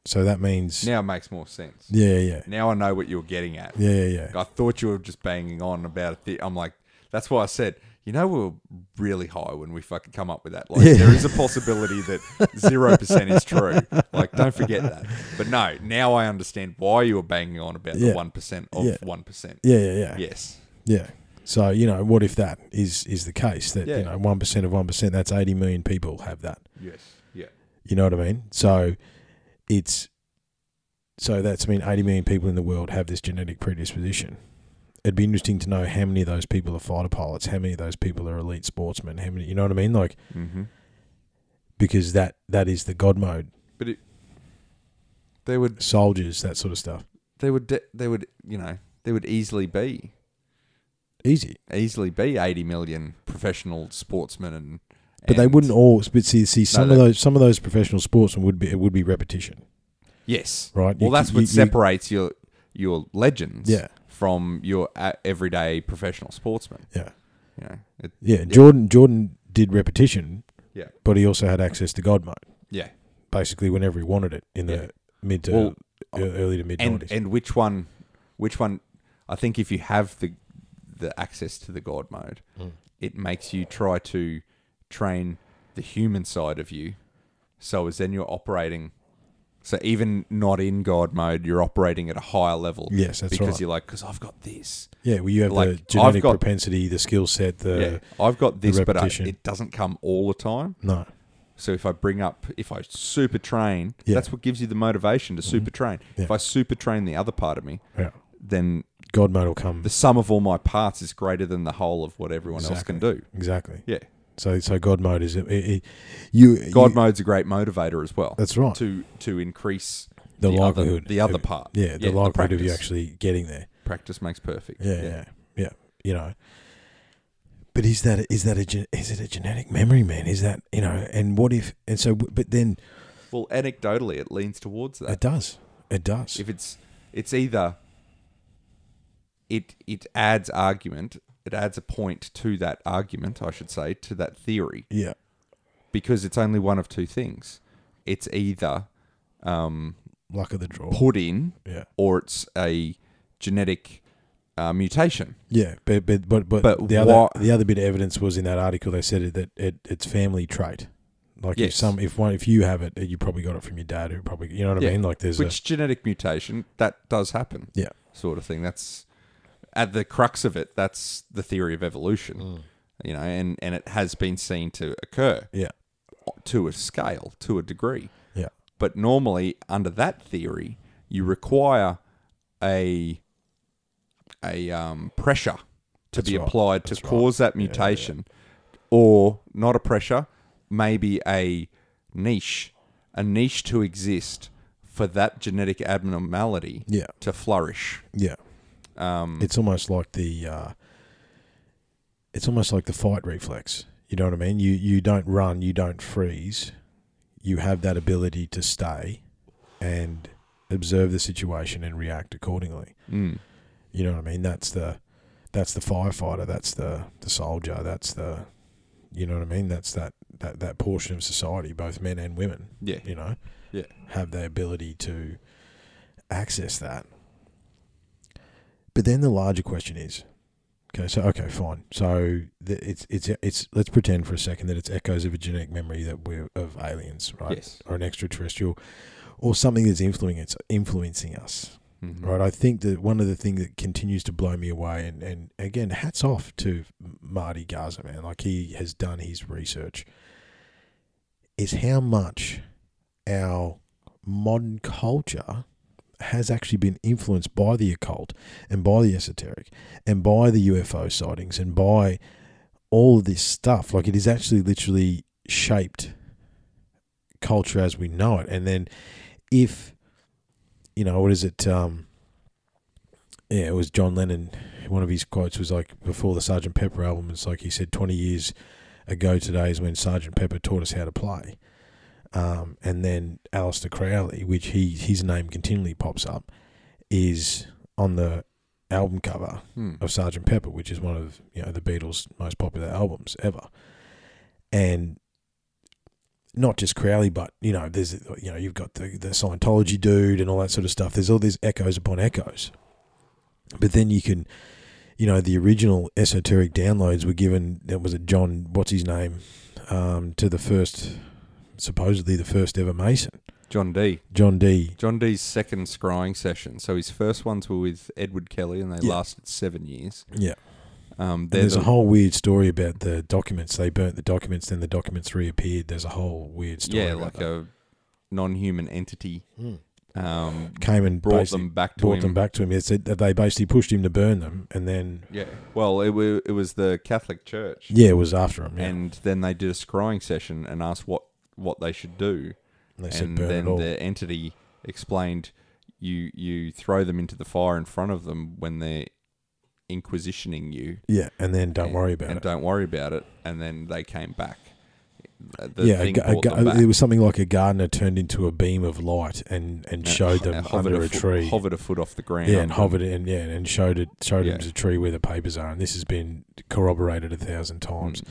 Yeah. So that means. Now it makes more sense. Yeah, yeah, Now I know what you're getting at. yeah, yeah, yeah. I thought you were just banging on about it. I'm like, that's why I said, you know, we were really high when we fucking come up with that. Like, Yeah. there is a possibility that zero percent is true. Like, don't forget that. But no, now I understand why you were banging on about Yeah. the one percent of Yeah. one percent. Yeah, yeah, yeah. Yes. Yeah. So you know, what if that is is the case? That Yeah. you know, one percent of one percent. That's eighty million people have that. Yes. Yeah. You know what I mean? So it's so that's I mean eighty million people in the world have this genetic predisposition. It'd be interesting to know how many of those people are fighter pilots, how many of those people are elite sportsmen, how many you know what I mean? Like Mm-hmm. because that that is the God mode. But it, they would, Soldiers, that sort of stuff. they would, de- they would, you know, there would easily be, Easy. easily be 80 million professional sportsmen and. But they wouldn't all but see see some of those some of those professional sportsmen would be it would be repetition. Yes. Right. Well, You- that's you- what you- separates your your legends Yeah. from your everyday professional sportsman. Yeah. You know, it, Yeah, Jordan Jordan did repetition, Yeah. but he also had access to God mode, yeah. basically whenever he wanted it in the Yeah. mid to Well, early to mid And nineties. and which one? Which one? I think if you have the the access to the God mode, Mm. it makes you try to train the human side of you. So as then you're operating. So even not in God mode, you're operating at a higher level. Yes, that's because right. you're like, because I've got this. Yeah, well, you have like, the genetic got- propensity, the skill set, the yeah, I've got this, but I, it doesn't come all the time. no, So if I bring up, if I super train, Yeah. that's what gives you the motivation to mm-hmm. super train. Yeah. If I super train the other part of me, yeah, then God mode will come the sum of all my parts is greater than the whole of what everyone else can do. exactly. Yeah, So so God mode is it, it, you God you- mode's a great motivator as well. That's right. To to increase the, the other- likelihood, the other of- part. Yeah, the Yeah, the likelihood of you actually getting there. practice makes perfect. Yeah, yeah, yeah. You know, but is that is that a is it a genetic memory, man? Is that you know? And what if? And so, but then Well, anecdotally, it leans towards that. it does. It does. if it's it's either it it adds argument, it adds a point to that argument, I should say, to that theory, yeah, because it's only one of two things. It's either um, luck of the draw. put in Yeah, or it's a genetic uh, mutation. yeah. But but but but, But the other what- the other bit of evidence was in that article. They said it, that it, it's family trait. Like if some if one if you have it, you probably got it from your dad, who probably you know what I mean. Like there's Which genetic mutation that does happen. Yeah. Sort of thing. That's at the crux of it, that's the theory of evolution. a You know, and, and it has been seen to occur. yeah to a scale, to a degree. yeah But normally, under that theory, you require a a um, pressure to That's be right. applied to right. cause that Yeah, yeah. mutation, or not a pressure, maybe a niche, a niche to exist for that genetic abnormality yeah to flourish. yeah. Um, It's almost like the uh, it's almost like the fight reflex. You know what I mean? You you don't run, you don't freeze. You have that ability to stay and observe the situation and react accordingly. mm, You know what I mean? That's the that's the firefighter, that's the the soldier, that's the you know what I mean? That's that that, that portion of society, both men and women, yeah, you know, Yeah. have the ability to access that. But then the larger question is, okay, so okay, fine. So the, it's it's it's let's pretend for a second that it's echoes of a genetic memory that we're of aliens, right, yes, or an extraterrestrial, or something that's influencing it's influencing us, Mhm. right? I think that one of the things that continues to blow me away, and and again, hats off to Marty Garza, man. Like he has done his research. Is how much our modern culture has actually been influenced by the occult and by the esoteric and by the UFO sightings and by all of this stuff. Like it is actually literally shaped culture as we know it. And then if you know, what is it? Um, yeah, it was John Lennon. One of his quotes was like before the Sergeant Pepper album. It's like he said, "20 years ago today is when Sergeant Pepper taught us how to play." Um, and then Aleister Crowley, which he his name continually pops up, is on the album cover Hmm. of Sergeant Pepper, which is one of you know the Beatles' most popular albums ever, and not just Crowley, but you know there's you know you've got the the Scientology dude and all that sort of stuff. There's all these echoes upon echoes, but then you can, you know, the original esoteric downloads were given. That was it, John. What's his name? Um, to the first, supposedly the first ever Mason, John Dee. John Dee. John Dee's second scrying session. So his first ones were with Edward Kelley, and they Yeah. lasted seven years. Yeah. Um, there's the- a whole weird story about the documents. They burnt the documents, then the documents reappeared. There's a whole weird story. yeah, like that. a non-human entity. Hmm. Um, came and brought them back to brought him. them back to him. It said that they basically pushed him to burn them, and then Yeah. Well, it, it was the Catholic Church. yeah, it was after him. Yeah. And then they did a scrying session and asked what, what they should do. And they said and then the entity explained you you throw them into the fire in front of them when they're inquisitioning you. Yeah, and then don't and- worry about and it. don't worry about it. And then they came back. Uh, The yeah, a a back. it was something like a gardener turned into a beam of light and, and Uh, showed ho- them under a, foot- tree. hovered a foot off the ground. yeah, and hovered and yeah, and showed it showed Yeah. him the tree where the papers are, and this has been corroborated a thousand times. Mm.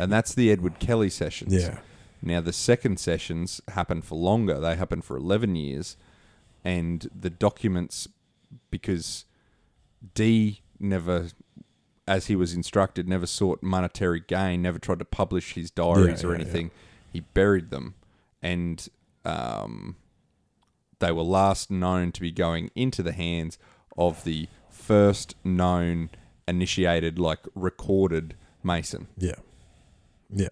And that's the Edward Kelley sessions. Yeah, Now the second sessions happen for longer. They happen for eleven years, and the documents because Dee never, as he was instructed, never sought monetary gain, never tried to publish his diaries Yeah, or yeah, anything. He buried them, and um, they were last known to be going into the hands of the first known initiated, like recorded Mason. yeah, yeah.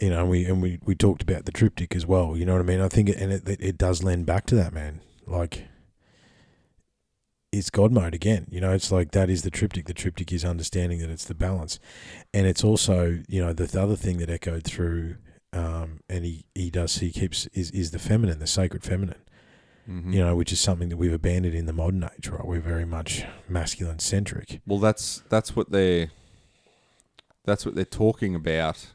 You know, and we and we, we talked about the triptych as well. You know what I mean? I think it, and it, it it does lend back to that man. Like it's God mode again. You know, it's like that is the triptych. The triptych is understanding that it's the balance, and it's also you know the, the other thing that echoed through, um, and he he does he keeps is is the feminine, the sacred feminine. Mhm. You know, which is something that we've abandoned in the modern age. Right, we're very much masculine centric. Well, that's that's what they're that's what they're talking about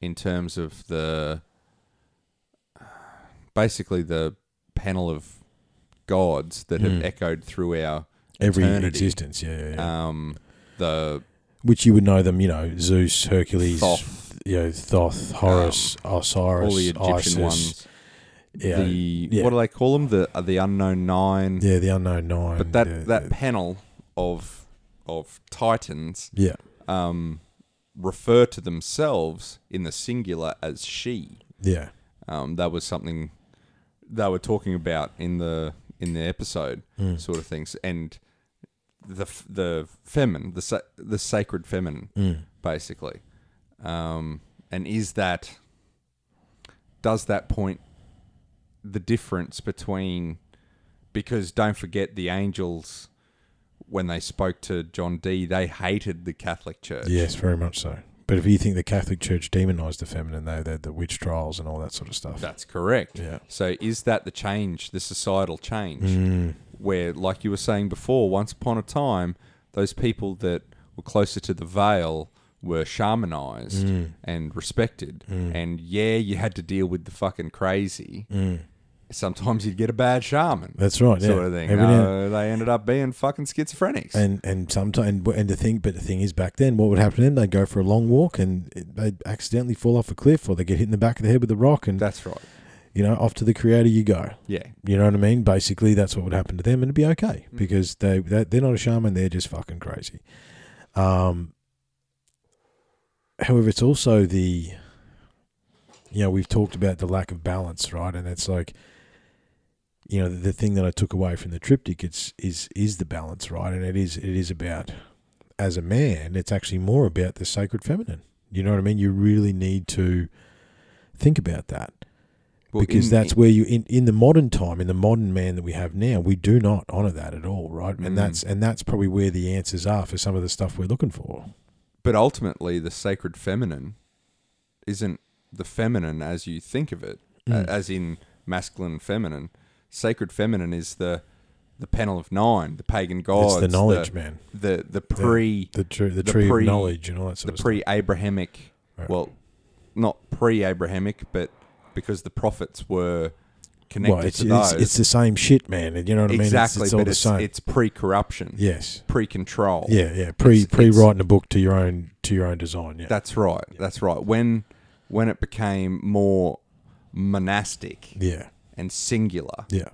in terms of the basically the panel of gods that have Mm. echoed through our Every eternity. existence, yeah, yeah, yeah. Um, the which you would know them. You know, Zeus, Hercules, Thoth, you know, Thoth, Horus, Osiris, all the Egyptian Isis, ones. Yeah, the yeah. what do they call them? The uh, the unknown nine. yeah, the unknown nine. but that that panel of of titans yeah, um, refer to themselves in the singular as she. yeah, Um, that was something they were talking about in the in the episode, Mm. sort of things, and the the feminine, the sa- the sacred feminine, Mm. basically. Um, and is that does that point the difference between because don't forget the angels when they spoke to John Dee, they hated the Catholic Church. yes, very much so. But if you think the Catholic Church demonized the feminine, they they had the witch trials and all that sort of stuff. That's correct. yeah. So is that the change, the societal change? Mm. where, like you were saying before, once upon a time, those people that were closer to the veil were shamanized Mm. and respected. Mm. And yeah, you had to deal with the fucking crazy. Sometimes you'd get a bad shaman, That's right. sort yeah. of thing. Every now- Uh, they ended up being fucking schizophrenics. and and sometimes and, and the thing, but the thing is, back then, what would happen to them? They'd go for a long walk and they'd accidentally fall off a cliff, or they get hit in the back of the head with a rock, and That's right. you know, off to the Creator you go. Yeah. You know what I mean? Basically, that's what would happen to them, and it'd be okay Mm. because they they- they're not a shaman; they're just fucking crazy. Um. However, it's also the, you know, we've talked about the lack of balance, right? And it's like, you know, the, thing that I took away from the triptych it's is is the balance, right? And it is it is about, as a man, it's actually more about the sacred feminine. You know what I mean? You really need to think about that Well, because in- that's where you in, in the modern time in the modern man that we have now we do not honor that at all right Mm. and that's and that's probably where the answers are for some of the stuff we're looking for But ultimately, the sacred feminine isn't the feminine as you think of it, Mm. as in masculine and feminine. Sacred feminine is the the panel of nine, the pagan gods, it's the knowledge the, man the the pre the tree the, the tree pre- of knowledge and all that sort the of pre Abrahamic, Right. well, not pre Abrahamic, but because the prophets were connected Well, it's, to those. it's, it's the same shit, man. You know what I mean? Exactly, it's, all but the it's, same. it's pre-corruption, yes. pre-control. Yeah, yeah. Pre pre writing a book to your own to your own design. Yeah. That's right. That's right. When when it became more monastic yeah. And singular, Yeah.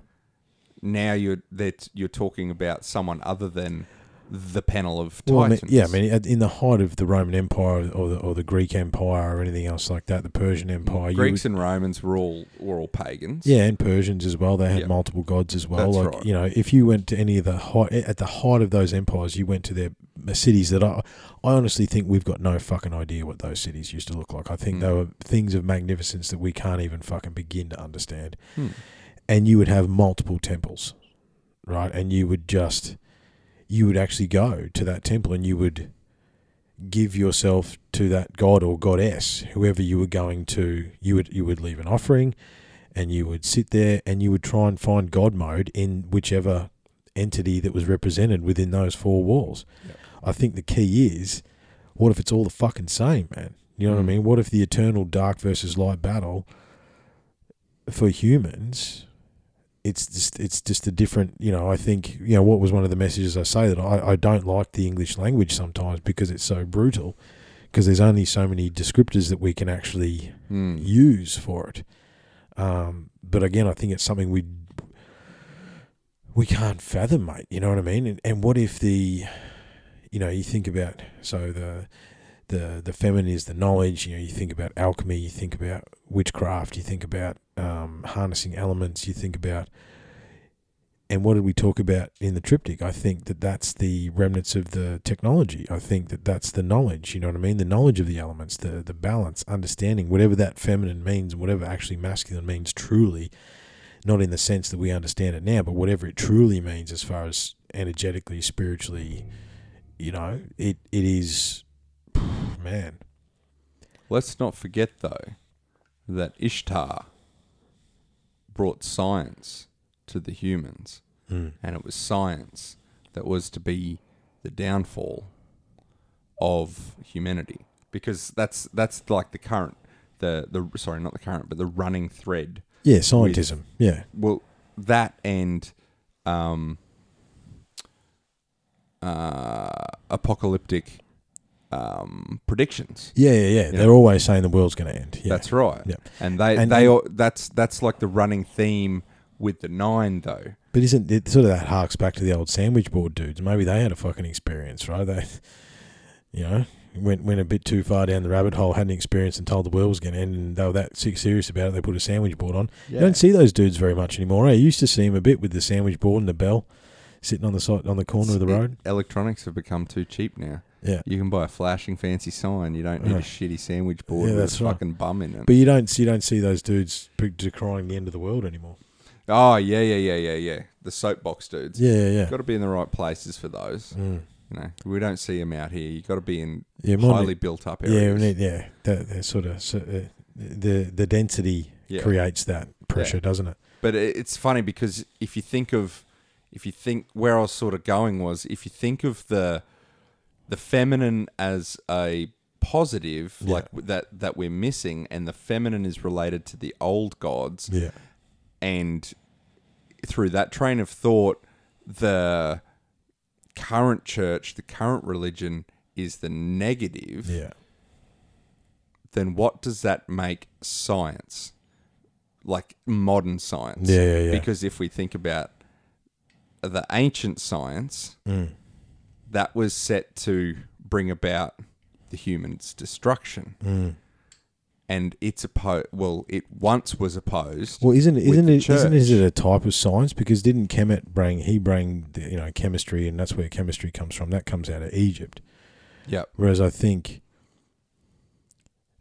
now you're that you're talking about someone other than the panel of Well, I mean, titans. yeah, I mean, in the height of the Roman Empire or the, or the Greek Empire or anything else like that, the Persian Empire, Greeks would- and Romans were all were all pagans. yeah, and Persians as well. They had Yeah. multiple gods as well. That's like right. you know, if you went to any of the height at the height of those empires, you went to their cities that I, I honestly think we've got no fucking idea what those cities used to look like. I think Mm. they were things of magnificence that we can't even fucking begin to understand. Hmm. and you would have multiple temples, right? And you would just, you would actually go to that temple and you would give yourself to that god or goddess, whoever you were going to. You would you would leave an offering, and you would sit there and you would try and find God mode in whichever entity that was represented within those four walls. Yep. I think the key is, what if it's all the fucking same, man? You know what I Mm. mean? What if the eternal dark versus light battle for humans it's just it's just a different you know i think you know what was one of the messages i say that i, I don't like the english language sometimes because it's so brutal because there's only so many descriptors that we can actually Hmm. use for it um, but again i think it's something we we can't fathom mate you know what i mean and, and what if the you know you think about so the the the feminine is the knowledge you know you think about alchemy you think about witchcraft you think about um, harnessing elements you think about and what did we talk about in the triptych? I think that that's the remnants of the technology. I think that that's the knowledge you know what i mean? The knowledge of the elements the the balance understanding whatever that feminine means whatever actually masculine means truly not in the sense that we understand it now but whatever it truly means as far as energetically spiritually you know it it is man. Let's not forget though that Ishtar brought science to the humans, mm. and it was science that was to be the downfall of humanity. Because that's that's like the current the the sorry not the current but the running thread yeah scientism. Yeah. Well that and um uh apocalyptic um predictions yeah yeah yeah they're always saying the world's going to end yeah that's right Yeah. and they And- they all, that's that's like the running theme with the nine though But isn't it sort of that harks back to the old sandwich board dudes? Maybe they had a fucking experience, right? They, you know, went went a bit too far down the rabbit hole, had an experience, and told the world was going to end, and they were that sick serious about it. They put a sandwich board on. You don't see those dudes very much anymore. I used to see them a bit with the sandwich board and the bell, sitting on the side on the corner of the road. electronics have become too cheap now Yeah, you can buy a flashing fancy sign you don't need Yeah. a shitty sandwich board Yeah, with that's a right. fucking bum in it but you don't you don't see those dudes pre- decrying the end of the world anymore. oh yeah yeah yeah yeah yeah the soapbox dudes Yeah, yeah, yeah. got to be in the right places for those Mm. you know we don't see them out here you got to be in Yeah, highly built up yeah, areas we need- yeah. That, that sort of so, uh, the the density Yeah. creates that pressure, doesn't it? But it- it's funny because if you think of, if you think where I was sort of going was, if you think of the, the feminine as a positive, Yeah. like that that we're missing, and the feminine is related to the old gods, Yeah, and through that train of thought, the current church, the current religion is the negative. yeah. Then what does that make science? Like modern science. Yeah, yeah, yeah. Because if we think about the ancient science, Mm. That was set to bring about the human's destruction. Mm. And it's opposed. Well, it once was opposed. Well, isn't it? Isn't it? Isn't is it a type of science? Because didn't Kemet bring? He bring the, you know chemistry, and that's where chemistry comes from. That comes out of Egypt. Yep. Whereas I think,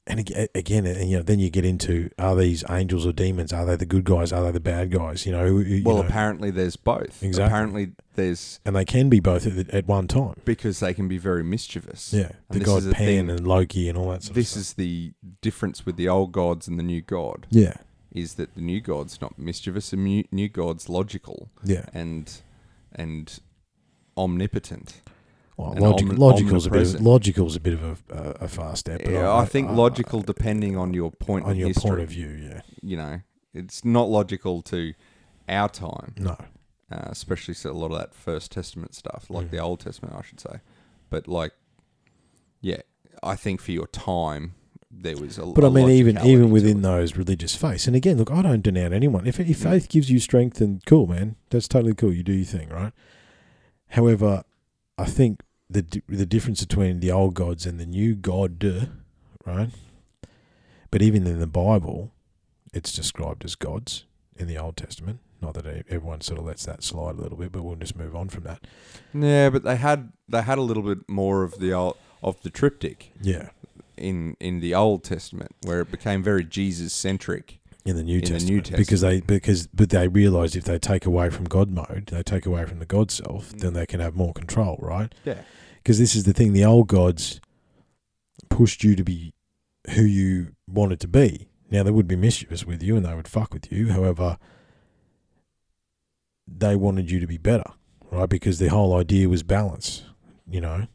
and again, and, you know, then you get into are these angels or demons? Are they the good guys? Are they the bad guys? You know. you Well, know, apparently there's both. Exactly. Apparently there's and they can be both at, at one time. because they can be very mischievous. Yeah, And the god Pan thing. and Loki and all that sort This is the difference with the old gods and the new god. Yeah, Is that the new god's not mischievous, the new, new god's logical yeah. and and omnipotent. Well, logic, omni- logical's a bit. Of, logical's a bit of a, a, a fast step. but Yeah, I, think logical, depending on your point on of your history, point of view. Yeah, you know, it's not logical to our time, no, uh, especially so a lot of that First Testament stuff, like Mm. the Old Testament, I should say. But like, yeah, I think for your time, there was a. but I I mean, even even within those religious faiths, and again, look, I don't denounce anyone. If if Mm. faith gives you strength, then cool, man, that's totally cool. You do your thing, right? However, I think the the difference between the old gods and the new God, right? But even in the Bible, it's described as gods in the Old Testament. Not that everyone sort of lets that slide a little bit, but we'll just move on from that. Yeah, but they had they had a little bit more of the old, of the triptych Yeah, in in the Old Testament, where it became very Jesus centric. In the New, In the Testament, because they because but they realized if they take away from God mode, they take away from the God self, Mm. then they can have more control, right? Yeah, Because this is the thing: the old gods pushed you to be who you wanted to be. Now they would be mischievous with you and they would fuck with you. However, they wanted you to be better, right? Because the whole idea was balance. You know,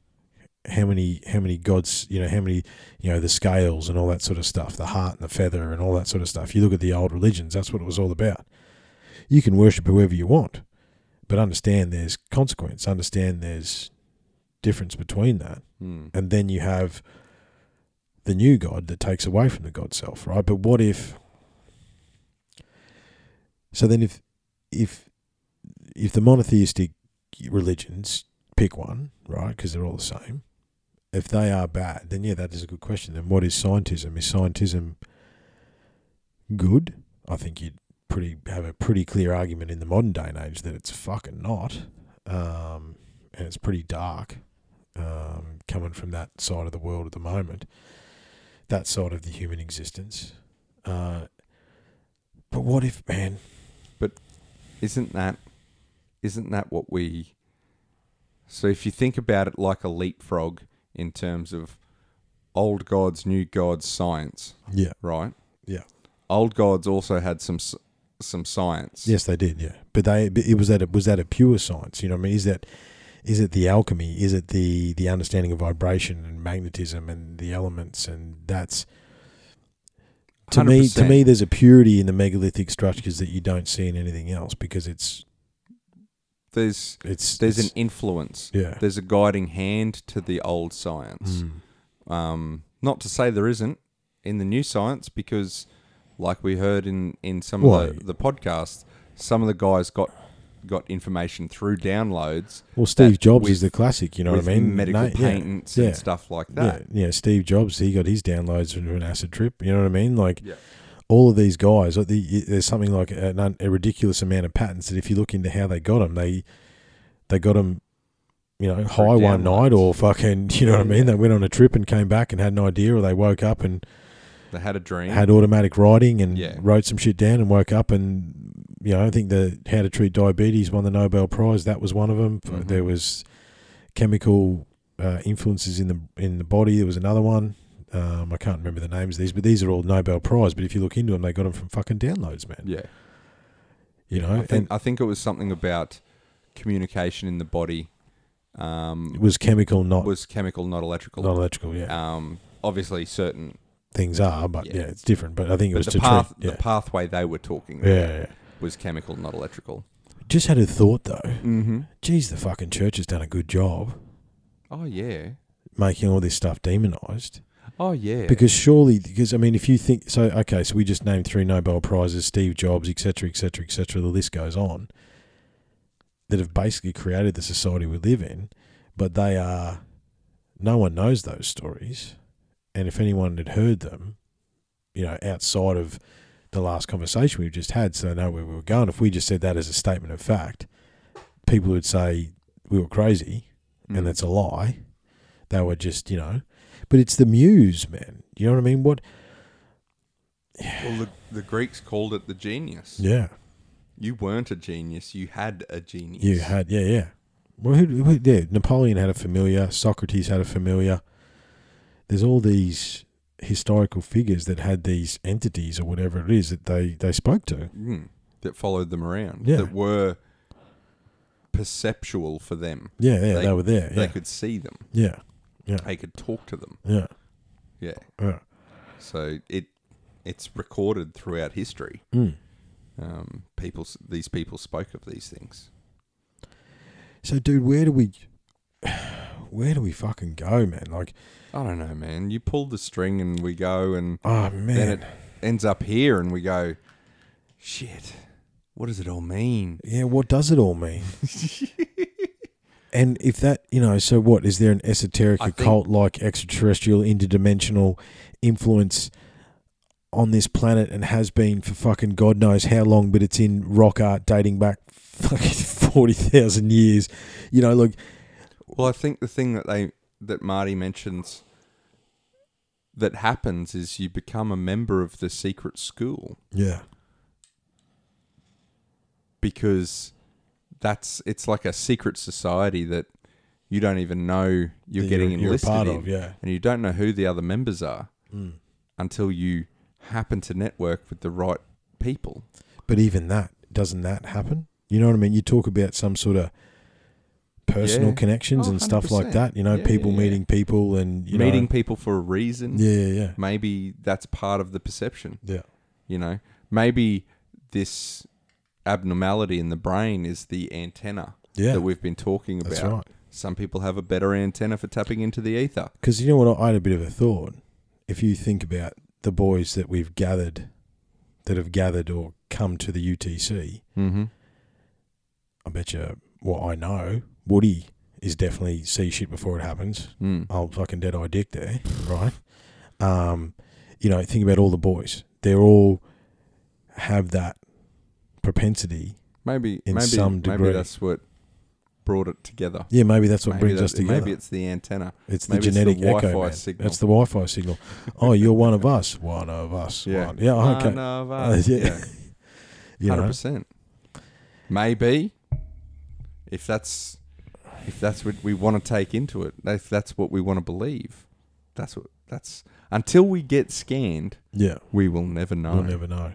how many how many gods? You know, how many you know the scales and all that sort of stuff, the heart and the feather and all that sort of stuff. You look at the old religions; that's what it was all about. You can worship whoever you want, but understand there's consequence. Understand there's difference between that Mm. and then you have the new God that takes away from the God self, right? But what if? So then, if if if the monotheistic religions pick one, right? Because they're all the same. If they are bad, then yeah, that is a good question. Then what is scientism? Is scientism good? I think you'd pretty have a pretty clear argument in the modern day and age that it's fucking not, um, and it's pretty dark um, coming from that side of the world at the moment, that side of the human existence. Uh, but what if, man? But isn't that isn't that what we so if you think about it like a leapfrog in terms of old gods new gods science Yeah. right Yeah. old gods also had some some science Yes, they did. Yeah, but they but it was that a, was that a pure science? You know, what I mean, is that is it the alchemy? Is it the the understanding of vibration and magnetism and the elements? And that's to me to me. There's a purity in the megalithic structures that you don't see in anything else because it's there's it's there's an influence yeah. there's a guiding hand to the old science Mm. um not to say there isn't in the new science because like we heard in in some of the, the podcasts some of the guys got got information through downloads Well, Steve Jobs with- is the classic. You know what I mean? medical yeah, patents yeah. and stuff like Yeah, that yeah. Steve Jobs, he got his downloads from an acid trip. You know what I mean? Like Yeah. All of these guys, like the, there's something like an, a ridiculous amount of patents that if you look into how they got them, they they got them, you know, high one night or fucking, you know what I mean? yeah. They went on a trip and came back and had an idea, or they woke up and they had a dream had automatic writing and Yeah. wrote some shit down and woke up and you know I think the How to Treat Diabetes won the Nobel Prize. That was one of them. Mhm. There was chemical uh, influences in the in the body. There was another one. Um, I can't remember the names of these, but these are all Nobel Prize. But if you look into them, they got them from fucking downloads, man. yeah You know, I and think I think it was something about communication in the body um it was chemical, not was chemical not electrical not electrical. Yeah, um obviously certain things are, but yeah. yeah. it's different. But I think it but was the to path treat. Yeah. the pathway they were talking about yeah, yeah. was chemical not electrical Just had a thought though. mm-hmm. Geez, the fucking church has done a good job oh yeah making all this stuff demonized. Oh yeah Because surely, because I mean, if you think so, okay, so we just named three Nobel prizes: Steve Jobs, etc., etc., etc. The list goes on. That have basically created the society we live in, but they are. No one knows those stories, and if anyone had heard them, you know, outside of the last conversation we've just had, so they know where we were going. If we just said that as a statement of fact, people would say we were crazy, Mm. and that's a lie. They were just, you know, but it's the muse, man. You know what I mean? What? well the, the greeks called it the genius Yeah, you weren't a genius you had a genius you had, yeah, yeah. Well, who, who, yeah, Napoleon had a familiar. Socrates had a familiar. There's all these historical figures that had these entities or whatever it is that they they spoke to. mm, that followed them around Yeah. that were perceptual for them. Yeah, yeah, They- they, were there. They could see them. yeah, yeah, They could talk to them. yeah, Yeah. yeah. So it it's recorded throughout history. Mm. Um, people, these people spoke of these things. So, dude, where do we, where do we fucking go, man? Like, I don't know, man. You pull the string and we go, and oh man, then it ends up here, and we go, shit. What does it all mean? yeah. What does it all mean? and if that, you know, so what is there an esoteric, occult, like extraterrestrial, interdimensional influence? On this planet and has been for fucking God knows how long, but it's in rock art dating back fucking forty thousand years. You know, like Well, I think the thing that they that Marty mentions that happens is you become a member of the secret school yeah, because that's it's like a secret society that you don't even know you're that getting you're, you're a enlisted part in, of. Yeah, and you don't know who the other members are Mm. until you happen to network with the right people. But even that, doesn't that happen? You know what I mean? You talk about some sort of personal Yeah. connections Oh, and stuff like that. You know, Yeah, people yeah, meeting people and you Meeting Know, people for a reason. yeah, yeah, yeah, Maybe that's part of the perception. yeah. You know, maybe this abnormality in the brain is the antenna Yeah, that we've been talking about. that's right. Some people have a better antenna for tapping into the ether. Because you know what? I had a bit of a thought. If you think about the boys that we've gathered, that have gathered or come to the UTC, Mm-hmm. I bet you what I know, Woody is definitely see shit before it happens. Mm. old fucking dead eye dick there, right? Um, you know, think about all the boys. They're all have that propensity. Maybe, In maybe, some maybe degree. that's what brought it together. Yeah, maybe that's what maybe brings that- us together. Maybe it's the antenna. it's the maybe it's the genetic echo. Wi-Fi man. signal. That's the Wi-Fi signal. Oh, you're one of us. One of us. Yeah. One. Yeah. Oh, okay. One of uh, us. yeah. yeah. Hundred percent. Maybe if that's if that's what we want to take into it, if that's what we want to believe, that's what that's until we get scanned, Yeah. we will never know. We'll never know.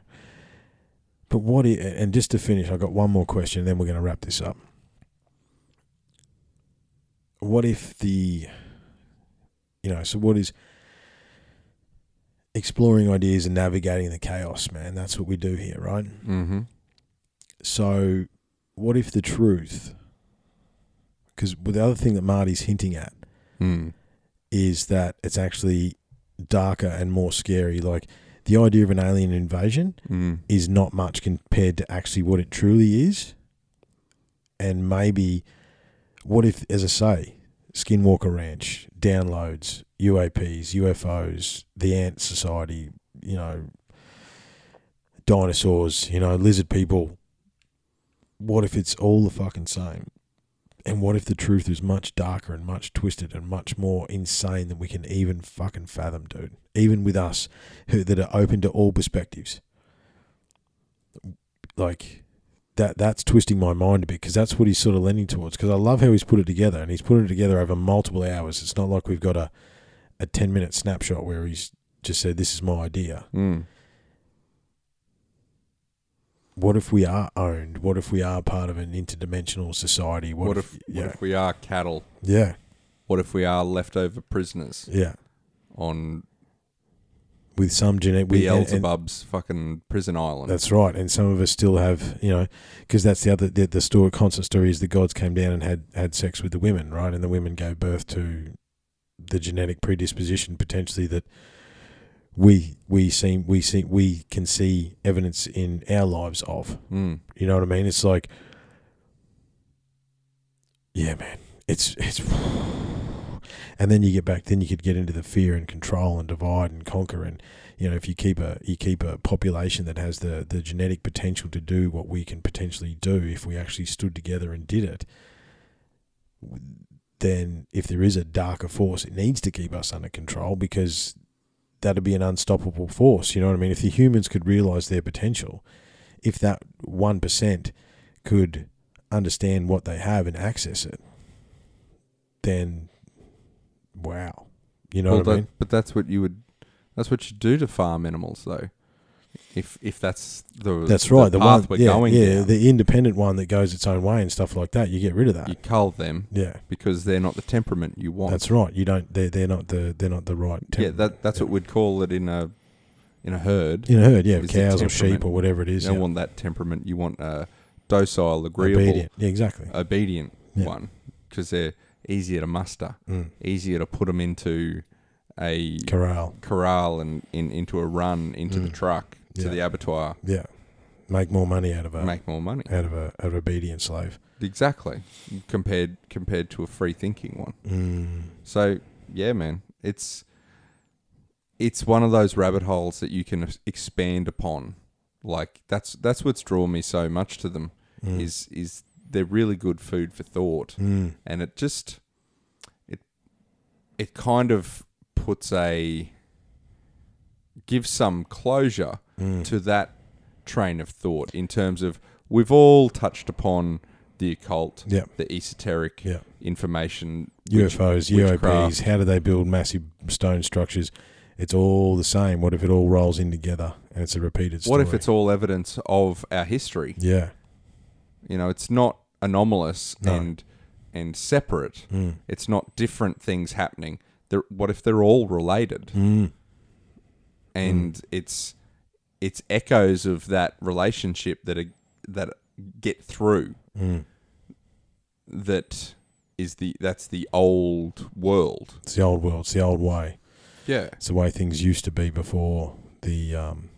But what? i- and just to finish, I've got one more question. Then we're going to wrap this up. What if the, you know, so what is exploring ideas and navigating the chaos, man? That's what we do here, right? Mm-hmm. So, what if the truth? Because the other thing that Marty's hinting at Mm. is that it's actually darker and more scary. Like the idea of an alien invasion Mm. is not much compared to actually what it truly is. And maybe, what if, as I say, Skinwalker Ranch, downloads, UAPs, UFOs, the Ant Society, you know, dinosaurs, you know, lizard people. What if it's all the fucking same? And what if the truth is much darker and much twisted and much more insane than we can even fucking fathom, dude? Even with us who that are open to all perspectives. Like that that's twisting my mind a bit because that's what he's sort of leaning towards because I love how he's put it together and he's put it together over multiple hours. It's not like we've got a a 10 minute snapshot where he's just said this is my idea. Mm. What if we are owned? What if we are part of an interdimensional society? What, What, if, if, yeah what if we are cattle? yeah What if we are leftover prisoners yeah on with some genetic and- and- fucking prison island? That's right, and some of us still have, you know, because that's the other the, the story. Constant story is the gods came down and had had sex with the women, right, and the women gave birth to the genetic predisposition potentially that we we seem we see we can see evidence in our lives of. Mm. You know what I mean? It's like, yeah, man, it's it's. And then you get back, then you could get into the fear and control and divide and conquer. And you know, if you keep a you keep a population that has the the genetic potential to do what we can potentially do, if we actually stood together and did it, then if there is a darker force, it needs to keep us under control because that'd be an unstoppable force. You know what I mean? If the humans could realize their potential, if that one percent could understand what they have and access it, then wow. You know well, what I that- mean? but that's what you would. That's what you do to farm animals, though. If if that's the That's right. The, one, path we're yeah, going yeah, down, the independent one that goes its own way and stuff like that. You get rid of that. you cull them yeah, because they're not the temperament you want. that's right. You don't. They're they're not the they're not the right. yeah, that that's what we'd call it in a in a herd. in a herd. Yeah, cows or sheep or whatever it is You don't yeah. want that temperament. You want a docile, agreeable, Obedient. Yeah, exactly. obedient Yeah. one because they're easier to muster, Mm. easier to put them into a Corral. corral and in, into a run into the Mm. truck to Yeah. the abattoir, Yeah, make more money out of a make more money. out of a out of obedient slave. Exactly, compared compared to a free thinking one. Mm. So yeah, man, it's it's one of those rabbit holes that you can expand upon. Like that's that's what's drawn me so much to them Mm. is is they're really good food for thought, Mm. and it just it it kind of puts a gives some closure Mm. to that train of thought in terms of we've all touched upon the occult, Yeah. the esoteric Yeah. information, witch- UFOs, witchcraft. UAPs. How do they build massive stone structures? It's all the same. What if it all rolls in together and it's a repeated story? What if it's all evidence of our history? yeah? You know, it's not anomalous No. and and separate. Mm. It's not different things happening. They're, what if they're all related? Mm. And it's it's echoes of that relationship that are, that get through. Mm. That is the that's the old world. It's the old world. It's the old way. Yeah. It's the way things used to be before the. Um,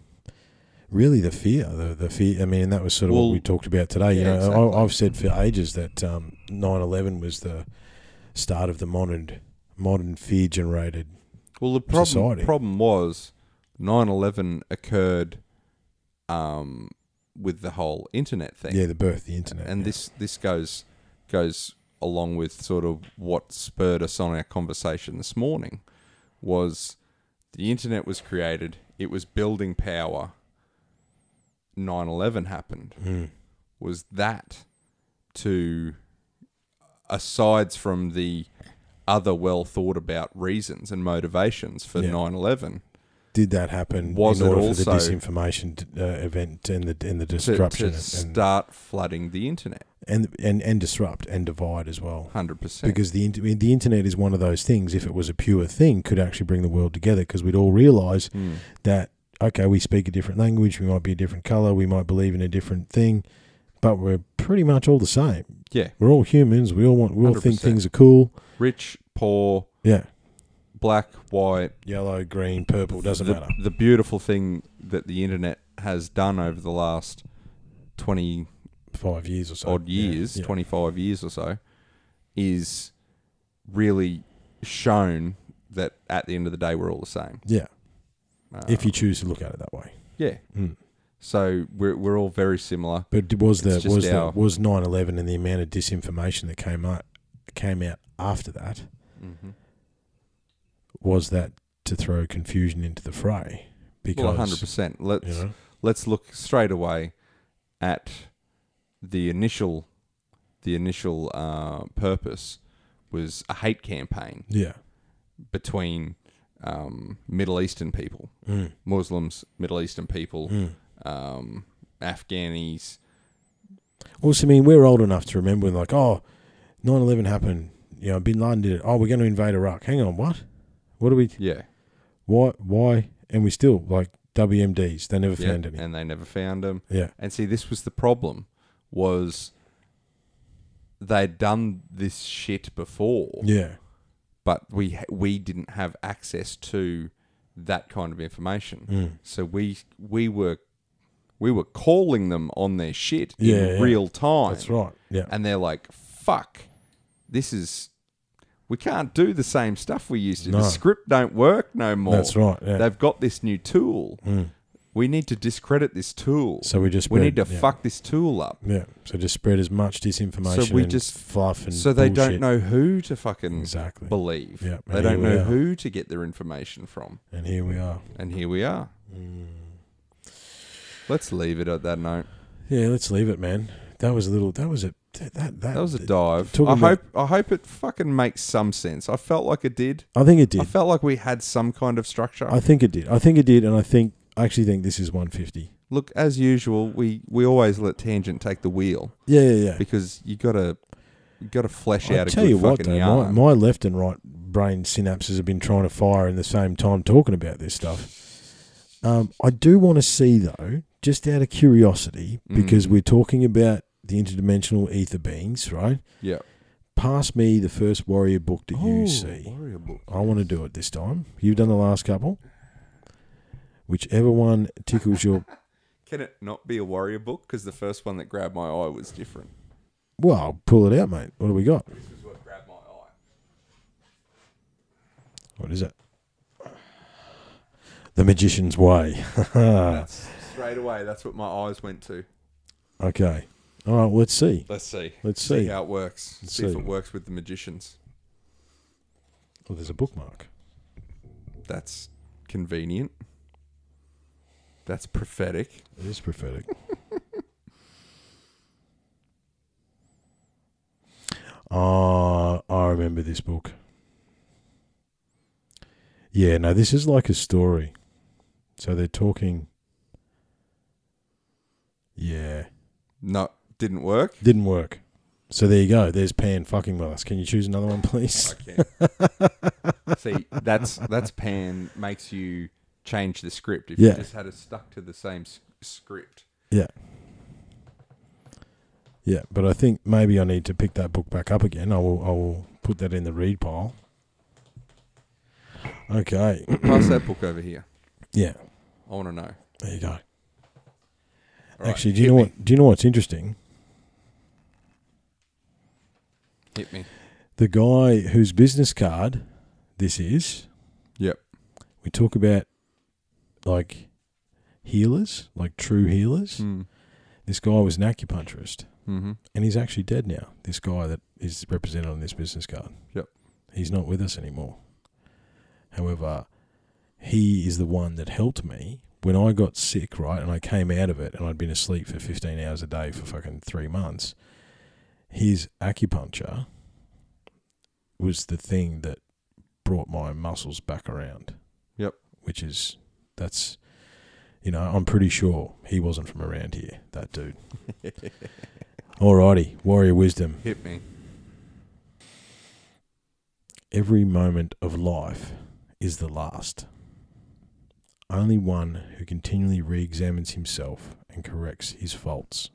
Really, the fear, the the fear. I mean, that was sort of Well, what we talked about today. you know, exactly. I, I've said for ages that um, 9/11 was the start of the modern modern fear generated. Well, the problem Society. problem was 9/11 occurred um, with the whole internet thing. Yeah, the birth, of the internet, and yeah. this this goes goes along with sort of what spurred us on our conversation this morning was the internet was created it was building power 9/11 happened Mm. was that to asides from the other well thought about reasons and motivations for Yeah. 9/11 Did that happen Was in it order for the disinformation uh, event and the and the disruption to and, start flooding the internet and, and and disrupt and divide as well? 100% Because the the internet is one of those things. If it was a pure thing, could actually bring the world together. Because we'd all realise Mm. that okay, we speak a different language, we might be a different color, we might believe in a different thing, but we're pretty much all the same. yeah We're all humans. We all want. We all think 100%. things are cool. rich poor Yeah, black, white, yellow, green, purple doesn't the, matter. The beautiful thing that the internet has done over the last 25 years or so. odd Yeah, years, yeah. 25 years or so, is really shown that at the end of the day, we're all the same. Yeah, Uh, if you choose to look at it that way. Yeah. Mm. So we're, we're all very similar. But was the was the was nine eleven and the amount of disinformation that came out came out after that Mm-hmm. was that to throw confusion into the fray because Well, 100%. Let's, you know let's look straight away at the initial the initial uh, purpose was a hate campaign yeah between um, Middle Eastern people, mm, Muslims, Middle Eastern people, mm. um, Afghanis. Also, I mean, we're old enough to remember like, oh, 9 11 happened. You know, Bin Laden did it. Oh, we're going to invade Iraq. Hang on, what? What do we, Yeah, why, why? And we still, like, WMDs, they never yeah, found any. and they never found them. Yeah, And see, this was the problem: was they'd done this shit before, yeah, but we we didn't have access to that kind of information. mm. So we we were we were calling them on their shit Yeah, in yeah. real time. that's right. Yeah, And they're like, "Fuck, this is we can't do the same stuff we used to. No. The script don't work no more. that's right. Yeah. They've got this new tool. Mm. We need to discredit this tool. So we just we need to yeah. fuck this tool up." Yeah, so just spread as much disinformation So we just- fluff and So they bullshit. don't know who to fucking exactly. believe. Yeah, They don't know are. who to get their information from. And here we are. And here we are. Mm. Let's leave it at that note. Yeah, let's leave it, man. That was a little. That was a that that. That was a dive. I hope I hope it fucking makes some sense. I felt like it did. I think it did. I felt like we had some kind of structure. I think it did. I think it did, and I think I actually think this is 150. Look, as usual, we, we always let tangent take the wheel Yeah, yeah, yeah. because you gotta you gotta flesh out a tell good you what, fucking though, my, yarn. my left and right brain synapses have been trying to fire in the same time talking about this stuff. Um, I do want to see though, just out of curiosity, because Mm. we're talking about the interdimensional ether beings, right? yeah. Pass me the first warrior book that you Oh, see. Warrior book. I want to do it this time. You've done the last couple. Whichever one tickles your. Can it not be a warrior book? Because the first one that grabbed my eye was different. Well, pull it out, mate. What do we got? This is what grabbed my eye. What is it? The Magician's Way. That's straight away. That's what my eyes went to. okay. All right, let's see. Let's see. Let's See see. how it works. Let's see, if see. it works with the magicians. Oh, there's a bookmark. That's convenient. That's prophetic. It is prophetic. Oh, I remember this book. Yeah, no, this is like a story. So they're talking. Yeah, No, didn't work. didn't work. So there you go. There's Pan fucking with us. Can you choose another one, please? I can. See, that's that's pan makes you change the script. If Yeah. you just had it stuck to the same s- script. Yeah. Yeah, but I think maybe I need to pick that book back up again. I will. I will put that in the read pile. Okay. Pass that book over here. Yeah. I want to know. There you go. Right, Actually, do you know me. what? Do you know what's interesting? Hit me. The guy whose business card this is. Yep. We talk about like healers, like true healers. Mm. This guy was an acupuncturist, Mm-hmm. and he's actually dead now. This guy that is represented on this business card. Yep. He's not with us anymore. However, he is the one that helped me when I got sick, right? And I came out of it and I'd been asleep for 15 hours a day for fucking three months. His acupuncture was the thing that brought my muscles back around. Yep. Which is, that's, you know, I'm pretty sure he wasn't from around here, that dude. Alrighty, warrior wisdom. Hit me. Every moment of life is the last. Only one who continually re examines himself and corrects his faults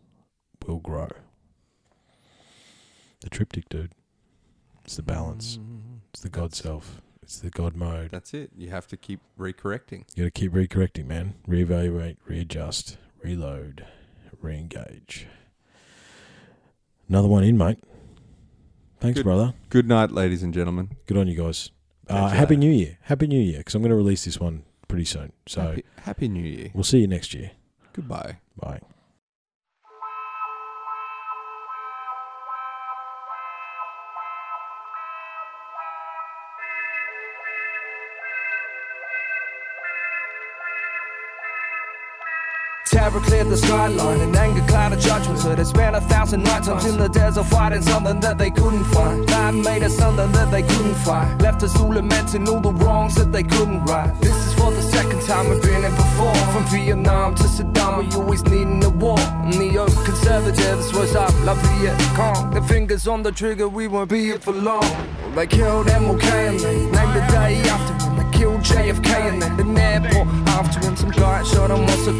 will grow. The triptych, dude. It's the balance. It's the mm-hmm. God That's- self. It's the God mode. That's it. You have to keep recorrecting. You got to keep recorrecting, man. Reevaluate, readjust, reload, re-engage. Another one in, mate. Thanks, Good. brother. Good night, ladies and gentlemen. Good on you guys. Uh, Happy. New Year. Happy New Year, because I'm going to release this one pretty soon. So happy, happy New Year. we'll see you next year. Goodbye. Bye. Terror cleared the skyline and anger cloud clouded judgment. So they spent a thousand lifetimes in the desert fighting something that they couldn't find. That made us something that they couldn't find. Left us all lamenting all the wrongs that they couldn't right. This is for the second time we've been here before. From Vietnam to Saddam, we always needing a war. Neo conservatives was up, La Viet Cong. The fingers on the trigger, we won't be here for long. They killed MLK and they named the day after killed JFK and then the airport after him. Some guy shot him once a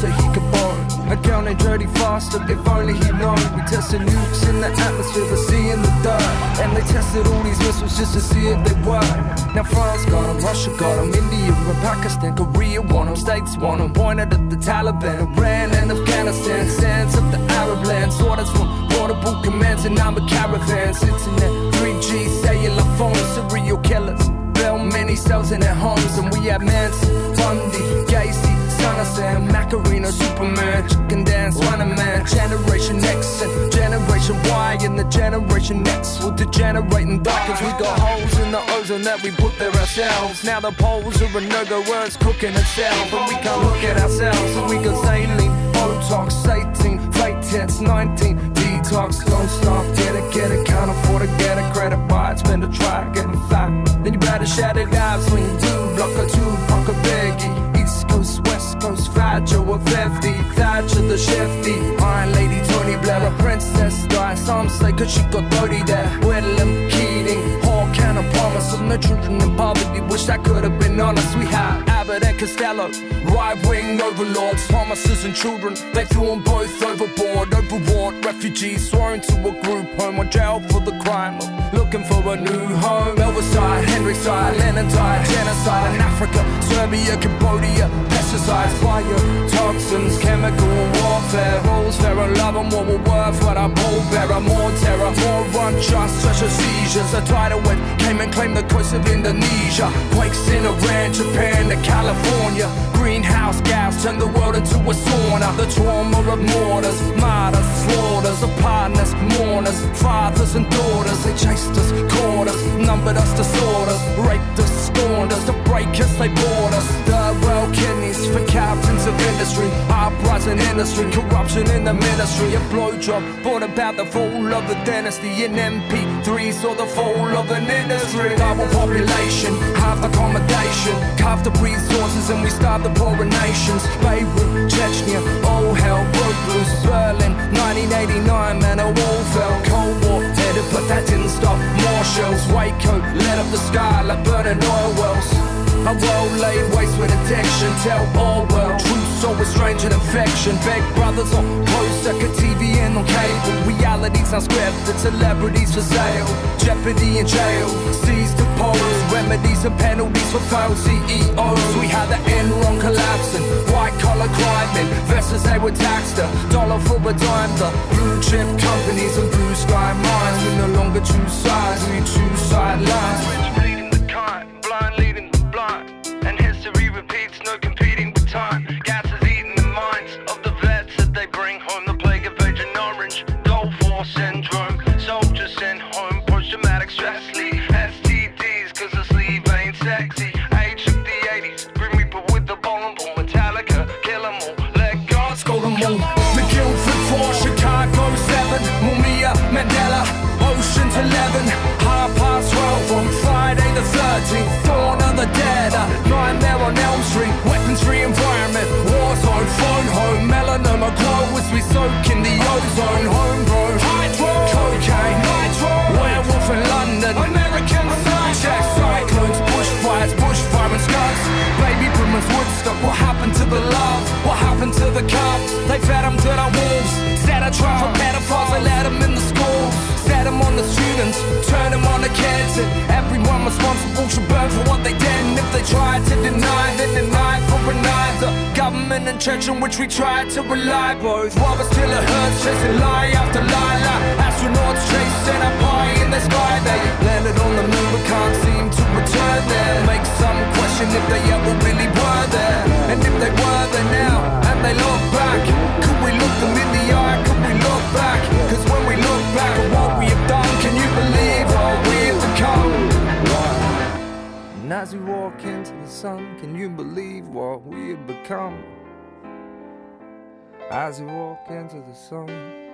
so he could borrow. I counted dirty faster if only he'd known. We tested nukes in the atmosphere, sea in the dirt. And they tested all these missiles just to see if they work. Now France got them, Russia got them, India and Pakistan, Korea want them, States want them. Pointed at the Taliban, Iran and Afghanistan. Sands of the Arab lands, orders from portable commands and I'm a caravan. Sitting at 3G cellular phones, serial killers. Many cells in their homes, and we had Manson, Bundy, Gacy, Son of Sam, Macarena, Superman, Chicken Dance, Running Man, Generation X and Generation Y, and the Generation X will degenerate and die 'cause we got holes in the ozone that we put there ourselves. Now the poles are a no-go, where it's cooking itself, and we can't look at ourselves, so we got saline, Botox, 18, fake tits, 19, detox, don't stop, get it, get it, can't afford to get a credit buy it, spend a try, getting fat. The a shattered lives when you do block a two, punk a baggy. East Coast, West Coast, Fat Joe a fifty, Thatcher the shifty. Iron Lady Tony Blair, a princess Di. Some say cause she got 30 there. Whitlam Keating, Hawke and promise, Palmer. Some the children in poverty, wish I could have been honest. We had Abbott and Costello, right wing overlords, promises and children. They threw them both overboard, Overboard, refugees, sworn to a group home or jail for the crime. Looking for a new home. Died, Henry died, Lennon died, genocide. In Africa, Serbia, Cambodia, pesticides, fire, toxins, chemical warfare, rules, fair and love and what we're worth. What I pull bearer, more terror, more unjust, such as seizures. A tidal wave came and claimed the coast of Indonesia. Quakes in Iran, Japan to California. Greenhouse gas turned the world into a sauna. The trauma of mortars, martyrs, slaughters, of partners, mourners, fathers and daughters. They chased us, caught us, numbered us, disordered us, raped us, scorned us, to break us, they bought us. Third world kidneys for captains of industry, uprising industry, corruption in the ministry. A blowjob brought about the fall of the dynasty. In MP3 saw the fall of an industry. Global population, half accommodation, carved the resources, and we starved the poorer nations. Beirut, Chechnya, all hell broke loose. Berlin, 1989, man, a wall fell. Cold War headed, but that didn't stop. More shells, Waco, lit up the sky like burning oil wells. A world laid waste with addiction. Tell all world truth so it's strange and infection. Big brothers on post second TV and on cable. Realities unscripted, celebrities for sale. Jeopardy in jail, seize the polls. Remedies and penalties for failed CEOs. We had the Enron collapsing, white collar crime investors they were taxed. A dollar for a dime. The blue chip companies and blue sky mines. We no longer choose sides, we choose sidelines. Soak in the ozone, homegrown, hydro, cocaine, nitro, werewolf in London, American check cyclones, bushfires, bushfire and skunks, baby boomers, Woodstock, what happened to the love? What happened to the cops? They fed them to the wolves. Set a trap for pedophiles, they let them in the schools. Set them on the students, turn them on the kids. And everyone responsible should burn for what they did. And if they tried to deny, then deny for night. The government and church on which we tried to rely. Both rob us till it hurts, chasing lie after lie. Like astronauts chasing a pie in the sky. They landed on the moon but can't seem to return there. Make some question if they ever really were there. And if they were there now, and they look back, as we walk into the sun, can you believe what we have become? As we walk into the sun.